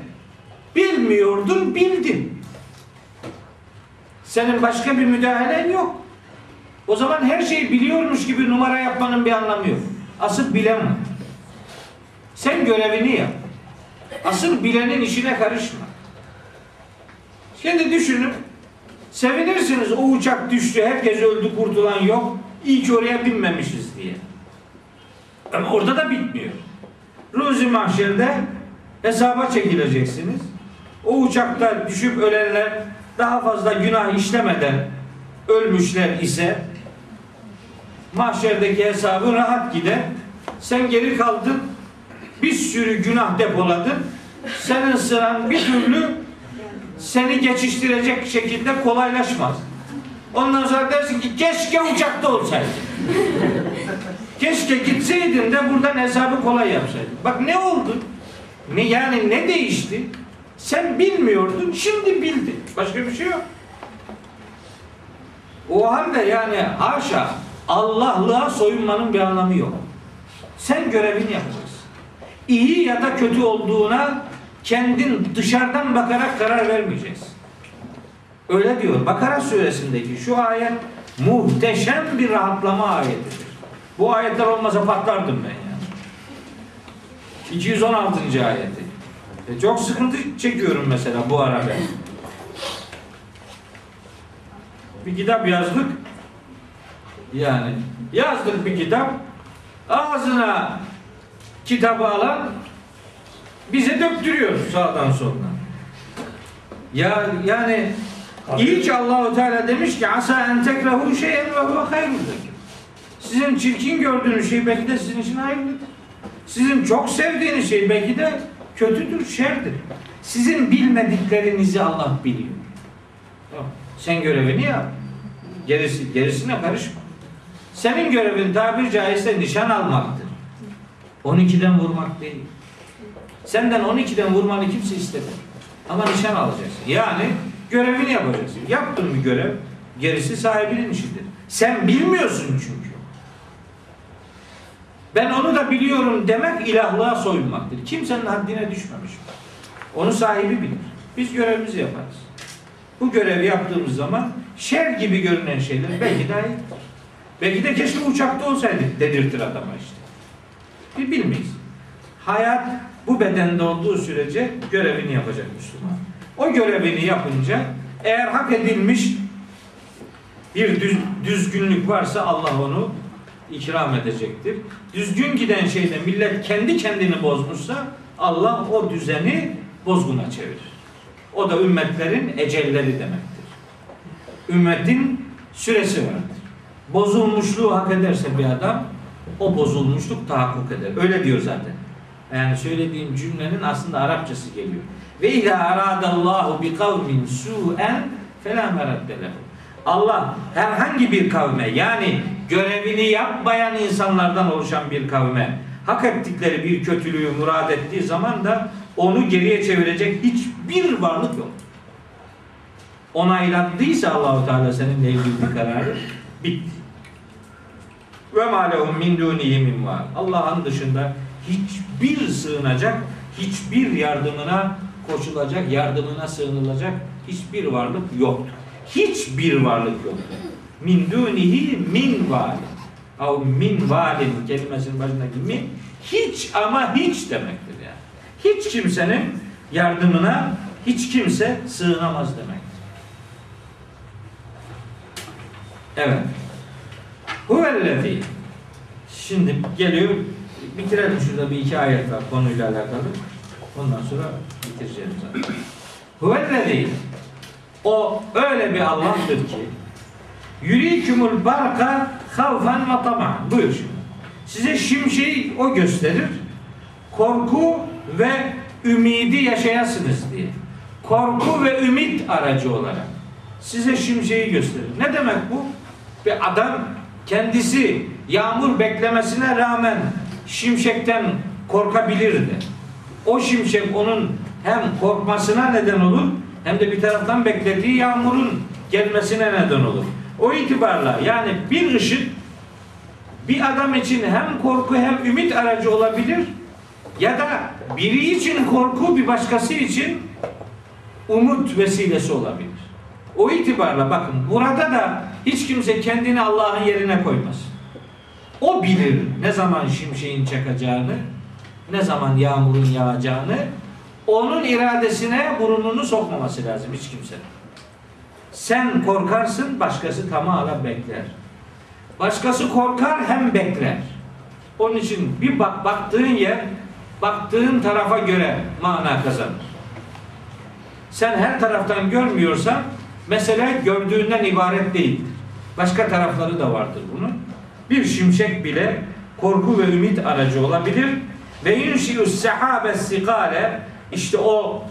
bilmiyordun, bildin. Senin başka bir müdahalen yok. O zaman her şeyi biliyormuş gibi numara yapmanın bir anlamı yok. Asıl bilen var. Sen görevini yap. Asıl bilenin işine karışma. Şimdi düşünün. Sevinirsiniz o uçak düştü, herkes öldü, kurtulan yok. İyi ki oraya binmemişiz diye. Ama orada da bitmiyor. Ruzi mahşerde hesaba çekileceksiniz. O uçakta düşüp ölenler daha fazla günah işlemeden ölmüşler ise mahşerdeki hesabı rahat gider. Sen geri kaldın. Bir sürü günah depoladın. Senin sıran bir türlü seni geçiştirecek şekilde kolaylaşmaz. Ondan sonra dersin ki keşke uçakta olsaydın. Keşke gitseydin de buradan hesabı kolay yapsaydın. Bak ne oldu? Ne yani ne değişti? Sen bilmiyordun, şimdi bildin. Başka bir şey yok. O halde yani haşa Allah'lığa soyunmanın bir anlamı yok. Sen görevini yapacaksın. İyi ya da kötü olduğuna kendin dışarıdan bakarak karar vermeyeceksin. Öyle diyor. Bakara suresindeki şu ayet muhteşem bir rahatlama ayetidir. Bu ayetler olmasa patlardım ben yani. 216. ayeti. E çok sıkıntı çekiyorum mesela bu arada. Bir kitap yazdık. Yani yazdık bir kitap. Ağzına kitabı alan bize döktürüyor sağdan soldan. Ya yani ki Allahu Teala demiş ki asa en tekrehu şeyen ve huve hayrun Sizin çirkin gördüğünüz şey belki de sizin için hayırlıdır. Sizin çok sevdiğiniz şey belki de kötüdür, şerdir. Sizin bilmediklerinizi Allah biliyor. Sen görevini yap. Gerisi, gerisine karışma. Senin görevin tabir caizse nişan almaktır. 12'den vurmak değil. Senden 12'den vurmanı kimse istemiyor. Ama nişan alacaksın. Yani görevini yapacaksın. Yaptın bir görev, gerisi sahibinin işidir. Sen bilmiyorsun çünkü. Ben onu da biliyorum demek ilahlığa soyunmaktır. Kimsenin haddine düşmemiş. Onu sahibi bilir. Biz görevimizi yaparız. Bu görevi yaptığımız zaman şer gibi görünen şeyler belki iyidir. Belki de keşke uçakta olsaydık dedirtir adama işte. Bir bilmeyiz. Hayat bu bedende olduğu sürece görevini yapacak Müslüman. O görevini yapınca eğer hak edilmiş bir düz, düzgünlük varsa Allah onu ikram edecektir. Düzgün giden şeyde millet kendi kendini bozmuşsa Allah o düzeni bozguna çevirir. O da ümmetlerin ecelleri demektir. Ümmetin süresi vardır. Bozulmuşluğu hak ederse bir adam o bozulmuşluk tahakkuk eder. Öyle diyor zaten. Yani söylediğim cümlenin aslında Arapçası geliyor. Ve ila aradallahu bi kavmin su'en fela meradde. Allah herhangi bir kavme yani görevini yapmayan insanlardan oluşan bir kavme hak ettikleri bir kötülüğü murad ettiği zaman da onu geriye çevirecek hiçbir varlık yok. Onaylattıysa Allahu Teala seninle ilgili bir kararı bitti. Ve ma lehum min dunihi var. Allah'ın dışında hiçbir sığınacak, hiçbir yardımına koşulacak, yardımına sığınılacak hiçbir varlık yoktur. Hiçbir varlık yoktur. Min dunihi min var. Av min valin kelimesinin başındaki min hiç ama hiç demektir yani. Hiç kimsenin yardımına hiç kimse sığınamaz demektir. Evet. Huvellezî Şimdi geliyor bitirelim şurada bir iki ayet var konuyla alakalı. Ondan sonra bitireceğiz zaten. Huvellezî O öyle bir Allah'tır ki yürikümül barka havfen ve tamam. Buyur. Size şimşeği o gösterir. Korku ve ümidi yaşayasınız diye. Korku ve ümit aracı olarak size şimşeği gösterir. Ne demek bu? Bir adam kendisi yağmur beklemesine rağmen şimşekten korkabilirdi. O şimşek onun hem korkmasına neden olur hem de bir taraftan beklediği yağmurun gelmesine neden olur. O itibarla yani bir ışık bir adam için hem korku hem ümit aracı olabilir ya da biri için korku bir başkası için umut vesilesi olabilir. O itibarla bakın burada da hiç kimse kendini Allah'ın yerine koymaz. O bilir ne zaman şimşeğin çakacağını, ne zaman yağmurun yağacağını, onun iradesine burnunu sokmaması lazım hiç kimsenin. Sen korkarsın, başkası tamamen bekler. Başkası korkar hem bekler. Onun için bir bak baktığın yer, baktığın tarafa göre mana kazanır. Sen her taraftan görmüyorsan mesele gördüğünden ibaret değildir. Başka tarafları da vardır bunun. Bir şimşek bile korku ve ümit aracı olabilir. Ve yunşiyus sehabe sikale işte o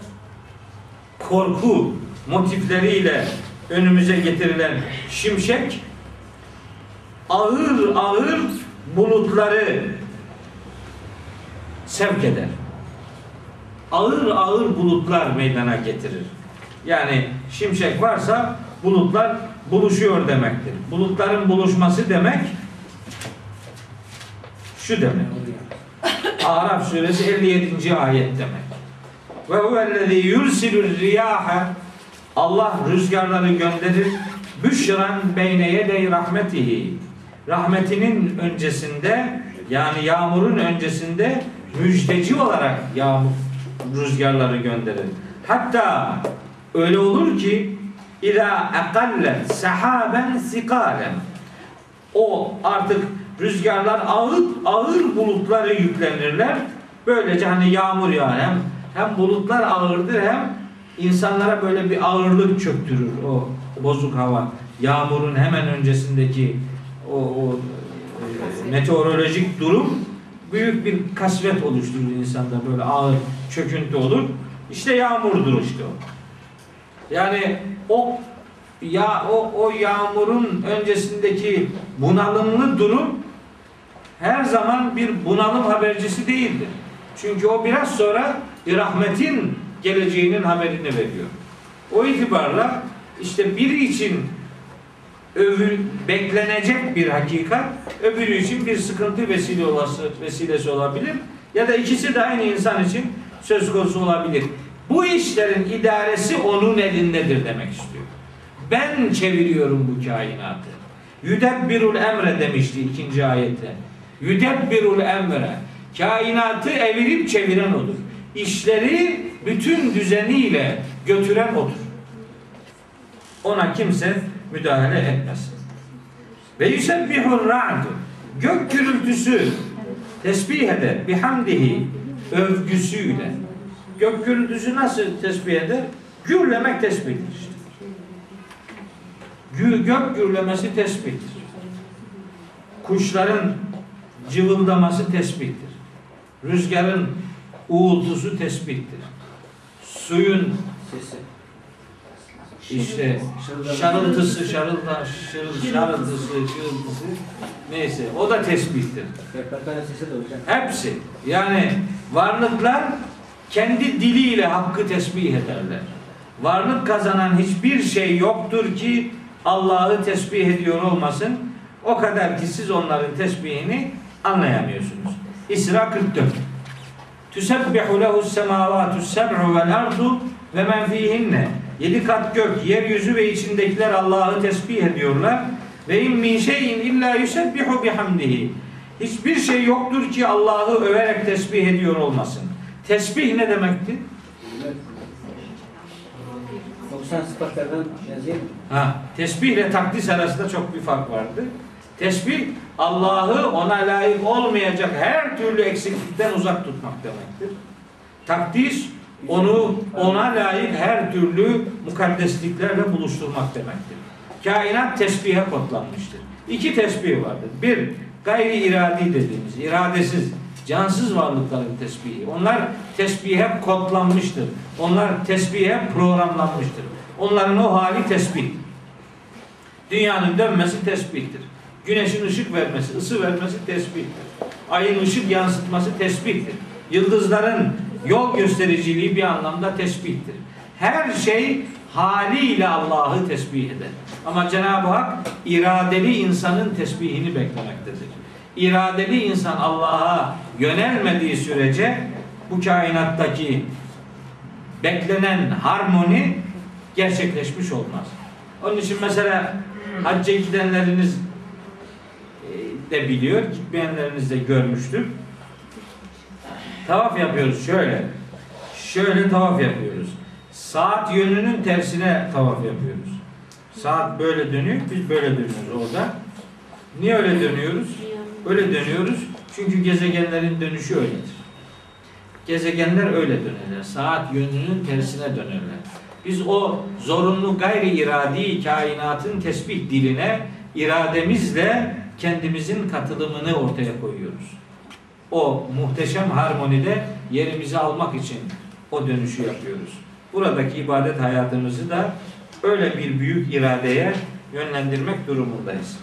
korku motifleriyle önümüze getirilen şimşek ağır ağır bulutları sevk eder. Ağır ağır bulutlar meydana getirir. Yani şimşek varsa bulutlar buluşuyor demektir. Bulutların buluşması demek şu demek. Araf suresi 57. ayet demek. Ve huvellezî yursilur riyaha Allah rüzgarları gönderir. Büşran beyne yedey rahmetihi. Rahmetinin öncesinde yani yağmurun öncesinde müjdeci olarak yağmur rüzgarları gönderir. Hatta öyle olur ki ila akallet sahaben sikalen o artık rüzgarlar ağır ağır bulutlara yüklenirler. Böylece hani yağmur yağar hem hem bulutlar ağırdır hem insanlara böyle bir ağırlık çöktürür o bozuk hava. Yağmurun hemen öncesindeki o, o e, meteorolojik durum büyük bir kasvet oluşturur insanda böyle ağır çöküntü olur. İşte yağmurdur işte o. Yani o ya o o yağmurun öncesindeki bunalımlı durum her zaman bir bunalım habercisi değildir. Çünkü o biraz sonra bir rahmetin geleceğinin haberini veriyor. O itibarla işte biri için övül, beklenecek bir hakikat, öbürü için bir sıkıntı vesile olası, vesilesi olabilir. Ya da ikisi de aynı insan için söz konusu olabilir. Bu işlerin idaresi onun elindedir demek istiyor. Ben çeviriyorum bu kainatı. Yüdebbirul emre demişti ikinci ayette. Yüdebbirul emre. Kainatı evirip çeviren odur. İşleri bütün düzeniyle götüren odur. Ona kimse müdahale etmez. Ve yusebbihur ra'du. Gök gürültüsü tesbih eder. Bihamdihi. Övgüsüyle. Gök gürültüsü nasıl tesbih eder? Gürlemek tesbihtir işte. Gü- Gök gürlemesi tesbihtir. Kuşların cıvıldaması tesbihtir. Rüzgarın uğultusu tesbihtir. Suyun işte şarıltısı, şarılda, şırıl, şarıltısı, şırıltısı neyse o da hocam. Hepsi. Yani varlıklar kendi diliyle hakkı tesbih ederler. Varlık kazanan hiçbir şey yoktur ki Allah'ı tesbih ediyor olmasın. O kadar ki siz onların tesbihini anlayamıyorsunuz. İsra 44. Tüsebbihu lehu's semavatu seb'u vel ardu ve men fihinne. Yedi kat gök, yeryüzü ve içindekiler Allah'ı tesbih ediyorlar. Ve in min şeyin illa yusebbihu bihamdihi. Hiçbir şey yoktur ki Allah'ı överek tesbih ediyor olmasın. Tesbih ne demekti? 90 sıfatlardan yazayım. Ha, tesbih ile takdis arasında çok bir fark vardı. Tesbih Allah'ı ona layık olmayacak her türlü eksiklikten uzak tutmak demektir. Takdis onu ona layık her türlü mukaddesliklerle buluşturmak demektir. Kainat tesbihe kodlanmıştır. İki tesbih vardır. Bir, gayri iradi dediğimiz, iradesiz, cansız varlıkların tesbihi. Onlar tesbihe kodlanmıştır. Onlar tesbihe programlanmıştır. Onların o hali tesbih. Dünyanın dönmesi tesbihtir. Güneşin ışık vermesi, ısı vermesi tesbihtir. Ayın ışık yansıtması tesbihtir. Yıldızların yol göstericiliği bir anlamda tesbihtir. Her şey haliyle Allah'ı tesbih eder. Ama Cenab-ı Hak iradeli insanın tesbihini beklemektedir. İradeli insan Allah'a yönelmediği sürece bu kainattaki beklenen harmoni gerçekleşmiş olmaz. Onun için mesela hacca gidenleriniz de biliyor, gitmeyenleriniz de görmüştür. Tavaf yapıyoruz şöyle. Şöyle tavaf yapıyoruz. Saat yönünün tersine tavaf yapıyoruz. Saat böyle dönüyor, biz böyle dönüyoruz orada. Niye öyle dönüyoruz? Öyle dönüyoruz çünkü gezegenlerin dönüşü öyledir. Gezegenler öyle dönerler. Saat yönünün tersine dönerler. Biz o zorunlu gayri iradi kainatın tesbih diline irademizle kendimizin katılımını ortaya koyuyoruz. O muhteşem harmonide yerimizi almak için o dönüşü yapıyoruz. Buradaki ibadet hayatımızı da öyle bir büyük iradeye yönlendirmek durumundayız.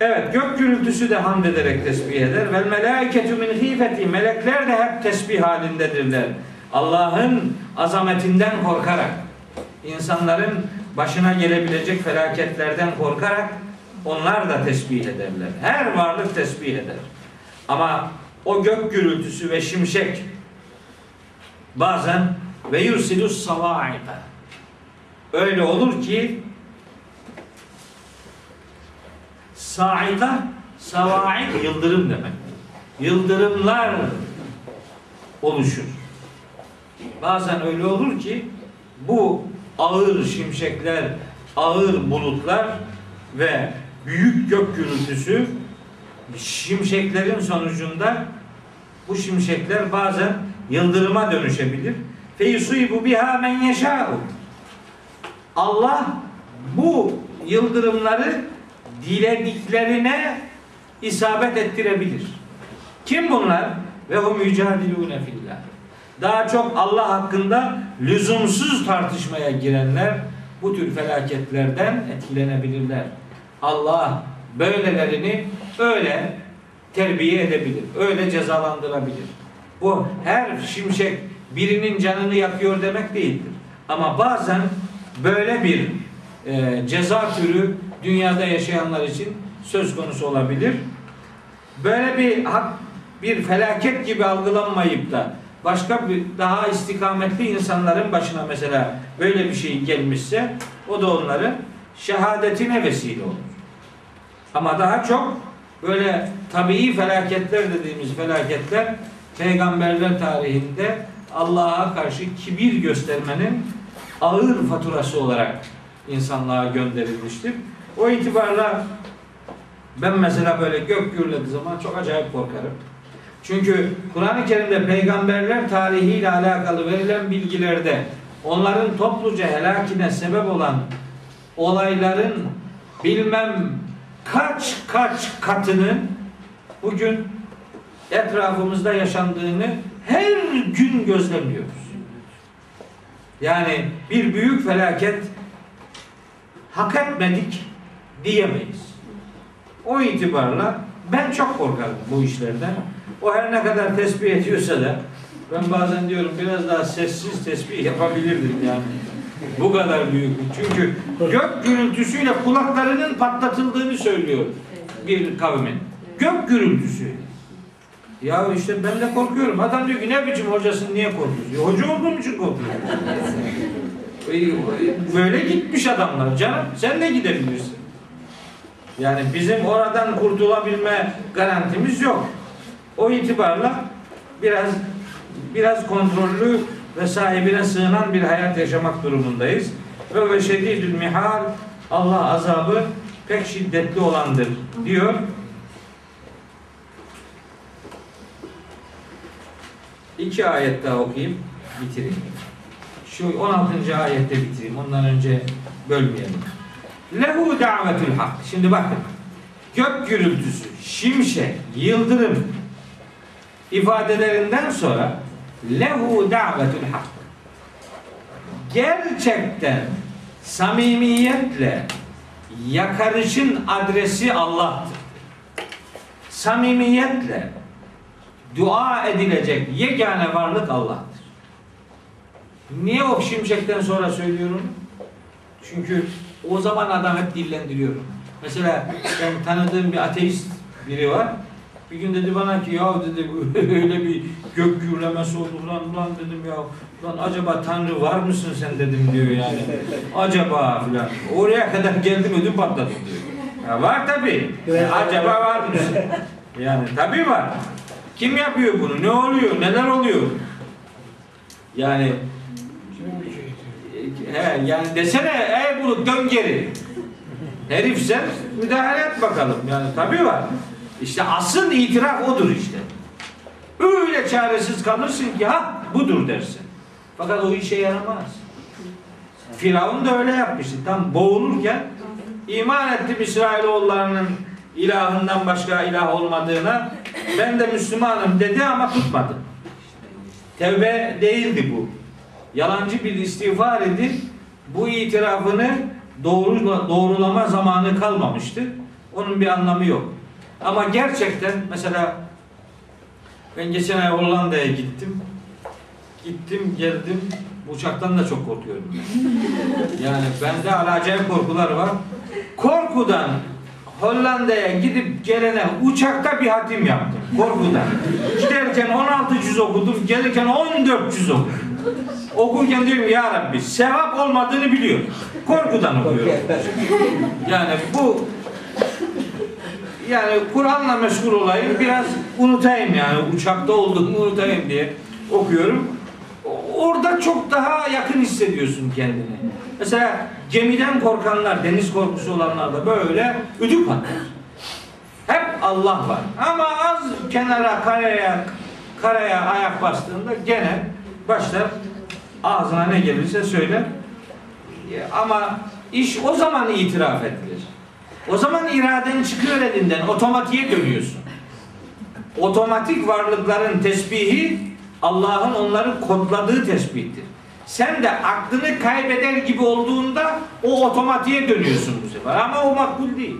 Evet gök gürültüsü de hamd ederek tesbih eder. Vel melâiketu min hîfeti. Melekler de hep tesbih halindedirler. Allah'ın azametinden korkarak, insanların başına gelebilecek felaketlerden korkarak onlar da tesbih ederler. Her varlık tesbih eder. Ama o gök gürültüsü ve şimşek bazen ve yursilus savaiqa öyle olur ki Saika, savaik yıldırım demek. Yıldırımlar oluşur. Bazen öyle olur ki bu ağır şimşekler, ağır bulutlar ve büyük gök gürültüsü şimşeklerin sonucunda bu şimşekler bazen yıldırıma dönüşebilir. Feyusibu biha men yeşâ'u. Allah bu yıldırımları dilediklerine isabet ettirebilir. Kim bunlar? Ve hum yücadilûne fillah. Daha çok Allah hakkında lüzumsuz tartışmaya girenler bu tür felaketlerden etkilenebilirler. Allah böylelerini öyle terbiye edebilir. Öyle cezalandırabilir. Bu her şimşek birinin canını yakıyor demek değildir. Ama bazen böyle bir e, ceza türü dünyada yaşayanlar için söz konusu olabilir. Böyle bir hak, bir felaket gibi algılanmayıp da başka bir daha istikametli insanların başına mesela böyle bir şey gelmişse o da onların şehadetine vesile olur. Ama daha çok böyle tabii felaketler dediğimiz felaketler peygamberler tarihinde Allah'a karşı kibir göstermenin ağır faturası olarak insanlığa gönderilmiştir. O itibarla ben mesela böyle gök gürlediği zaman çok acayip korkarım. Çünkü Kur'an-ı Kerim'de peygamberler tarihiyle alakalı verilen bilgilerde onların topluca helakine sebep olan olayların bilmem kaç kaç katının bugün etrafımızda yaşandığını her gün gözlemliyoruz. Yani bir büyük felaket hak etmedik diyemeyiz. O itibarla ben çok korkarım bu işlerden. O her ne kadar tesbih ediyorsa da ben bazen diyorum biraz daha sessiz tesbih yapabilirdim yani. Bu kadar büyük. Çünkü gök gürültüsüyle kulaklarının patlatıldığını söylüyor bir kavmin. Gök gürültüsü. Ya işte ben de korkuyorum. Adam diyor ki ne biçim hocasın niye korkuyorsun? Ya Hoca olduğum için korkuyorum. Böyle gitmiş adamlar canım. Sen de gidebilirsin. Yani bizim oradan kurtulabilme garantimiz yok. O itibarla biraz biraz kontrollü ve sahibine sığınan bir hayat yaşamak durumundayız. Ve ve şedidül mihal Allah azabı pek şiddetli olandır diyor. İki ayet daha okuyayım, bitireyim. Şu 16. ayette bitireyim. Ondan önce bölmeyelim. Lehu davetül hak. Şimdi bakın. Gök gürültüsü, şimşek, yıldırım ifadelerinden sonra lehu davetül hak. Gerçekten samimiyetle yakarışın adresi Allah'tır. Samimiyetle dua edilecek yegane varlık Allah'tır. Niye o şimşekten sonra söylüyorum? Çünkü o zaman adam hep dillendiriyorum. Mesela ben tanıdığım bir ateist biri var. Bir gün dedi bana ki ya dedi öyle bir gök gürlemesi oldu ulan ulan dedim ya ulan acaba Tanrı var mısın sen dedim diyor yani. Acaba filan. Oraya kadar geldim ödüm patladı diyor. Ya var tabi. Acaba var mısın? Yani tabi var. Kim yapıyor bunu? Ne oluyor? Neler oluyor? Yani he, yani desene ey bulut dön geri. Herif sen müdahale et bakalım. Yani tabii var. İşte asıl itiraf odur işte. Öyle çaresiz kalırsın ki ha budur dersin. Fakat o işe yaramaz. Firavun da öyle yapmıştı. Tam boğulurken iman ettim İsrailoğullarının ilahından başka ilah olmadığına ben de Müslümanım dedi ama tutmadı. Tevbe değildi bu. Yalancı bir istiğfar edip bu itirafını doğru, doğrulama zamanı kalmamıştı. Onun bir anlamı yok. Ama gerçekten mesela ben geçen ay Hollanda'ya gittim. Gittim geldim. Uçaktan da çok korkuyorum. Yani bende acayip korkular var. Korkudan Hollanda'ya gidip gelene uçakta bir hatim yaptım. Korkudan. Giderken 16 cüz okudum. Gelirken 14 cüz okudum. Okurken diyorum ya Rabbi sevap olmadığını biliyorum. Korkudan okuyorum. Yani bu yani Kur'an'la meşgul olayım biraz unutayım yani uçakta olduğumu unutayım diye okuyorum. Orada çok daha yakın hissediyorsun kendini. Mesela gemiden korkanlar, deniz korkusu olanlar da böyle ödük patlar. Hep Allah var. Ama az kenara, karaya, karaya ayak bastığında gene başlar ağzına ne gelirse söyler. Ama iş o zaman itiraf edilir. O zaman iraden çıkıyor elinden, otomatiğe dönüyorsun. Otomatik varlıkların tesbihi Allah'ın onları kodladığı tesbihtir. Sen de aklını kaybeder gibi olduğunda o otomatiğe dönüyorsun bu sefer. Ama o makbul değil.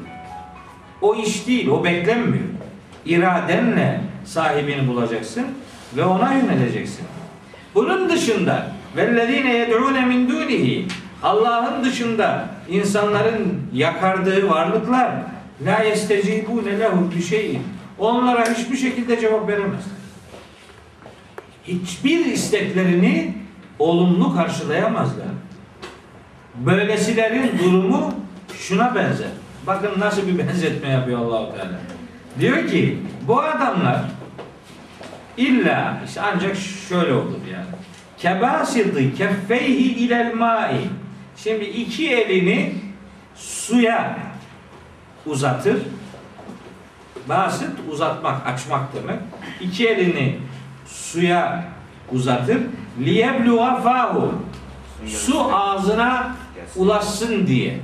O iş değil, o beklenmiyor. İradenle sahibini bulacaksın. ve ona yöneleceksin. Bunun dışında vellezine yed'ûne min dûnihi Allah'ın dışında insanların yakardığı varlıklar la yestecibûne lehu bir şeyin onlara hiçbir şekilde cevap veremez. Hiçbir isteklerini olumlu karşılayamazlar. Böylesilerin durumu şuna benzer. Bakın nasıl bir benzetme yapıyor Allahu Teala. Diyor ki bu adamlar illa işte ancak şöyle olur yani. Kebasidi keffeyhi ilel mai. Şimdi iki elini suya uzatır. Basit uzatmak, açmak demek. İki elini suya uzatır. Liyebluğa fahu. Su ağzına ulaşsın diye.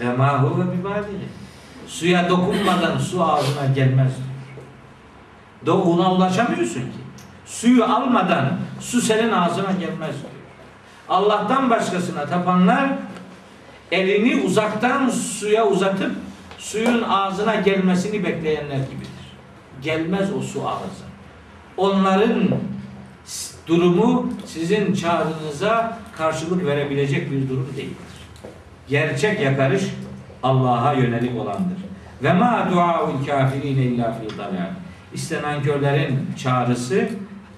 Ve ma huve bibalihi. Suya dokunmadan su ağzına gelmez. Do ona ulaşamıyorsun ki. Suyu almadan su senin ağzına gelmez diyor. Allah'tan başkasına tapanlar elini uzaktan suya uzatıp suyun ağzına gelmesini bekleyenler gibidir. Gelmez o su ağzına. Onların durumu sizin çağrınıza karşılık verebilecek bir durum değildir. Gerçek yakarış Allah'a yönelik olandır. Ve ma duaul kafirine illa fi dalal. İşte nankörlerin çağrısı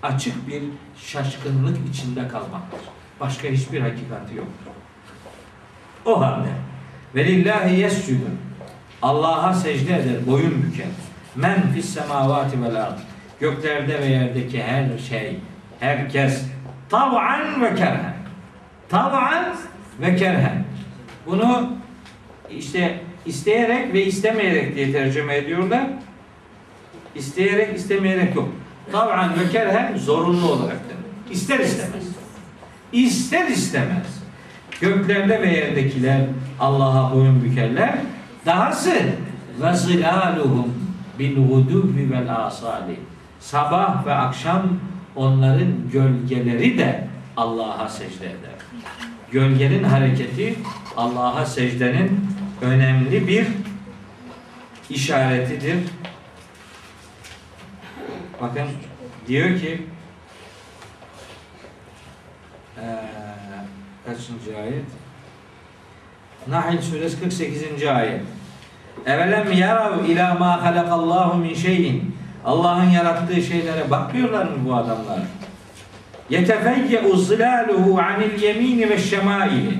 açık bir şaşkınlık içinde kalmaktır. Başka hiçbir hakikati yoktur. O halde velillahi yescudu Allah'a secde eder, boyun büker. Men fis semavati vel ard. Göklerde ve yerdeki her şey, herkes tav'an ve kerhen. Tav'an ve kerhen. Bunu işte isteyerek ve istemeyerek diye tercüme ediyorlar. İsteyerek, istemeyerek yok. Tav'an ve kerhen zorunlu olarak demek. İster istemez. İster istemez. Göklerde ve yerdekiler Allah'a boyun bükerler. Dahası ve zilaluhum bil gudubi vel asali. Sabah ve akşam onların gölgeleri de Allah'a secde eder. Gölgenin hareketi Allah'a secdenin önemli bir işaretidir. Bakın diyor ki kaçıncı ayet? Nahl suresi 48. ayet. Evelem yarav ila ma halakallahu min şeyin. Allah'ın yarattığı şeylere bakmıyorlar mı bu adamlar? Yetefeyye zilaluhu anil yemini ve şemaili.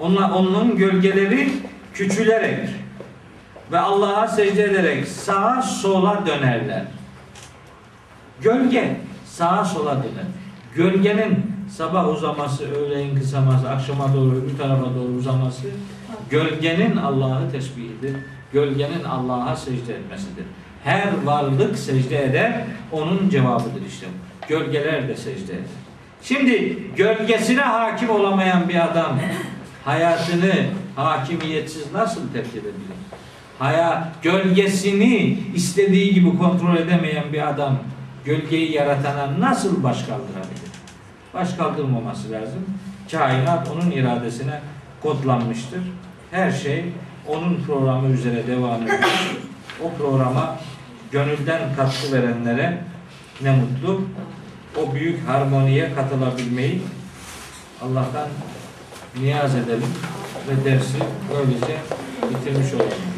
Onunla, onun gölgeleri küçülerek ve Allah'a secde ederek sağa sola dönerler. Gölge sağa sola döner. Gölgenin sabah uzaması, öğleyin kısaması, akşama doğru öbür tarafa doğru uzaması gölgenin Allah'ı tesbihidir. Gölgenin Allah'a secde etmesidir. Her varlık secde eder, onun cevabıdır işte. Gölgeler de secde eder. Şimdi gölgesine hakim olamayan bir adam hayatını hakimiyetsiz nasıl terk edebilir? Haya gölgesini istediği gibi kontrol edemeyen bir adam gölgeyi yaratana nasıl baş kaldırabilir? Baş kaldırmaması lazım. Kainat onun iradesine kodlanmıştır. Her şey onun programı üzere devam ediyor. O programa gönülden katkı verenlere ne mutlu. O büyük harmoniye katılabilmeyi Allah'tan niyaz edelim ve dersi böylece bitirmiş olalım.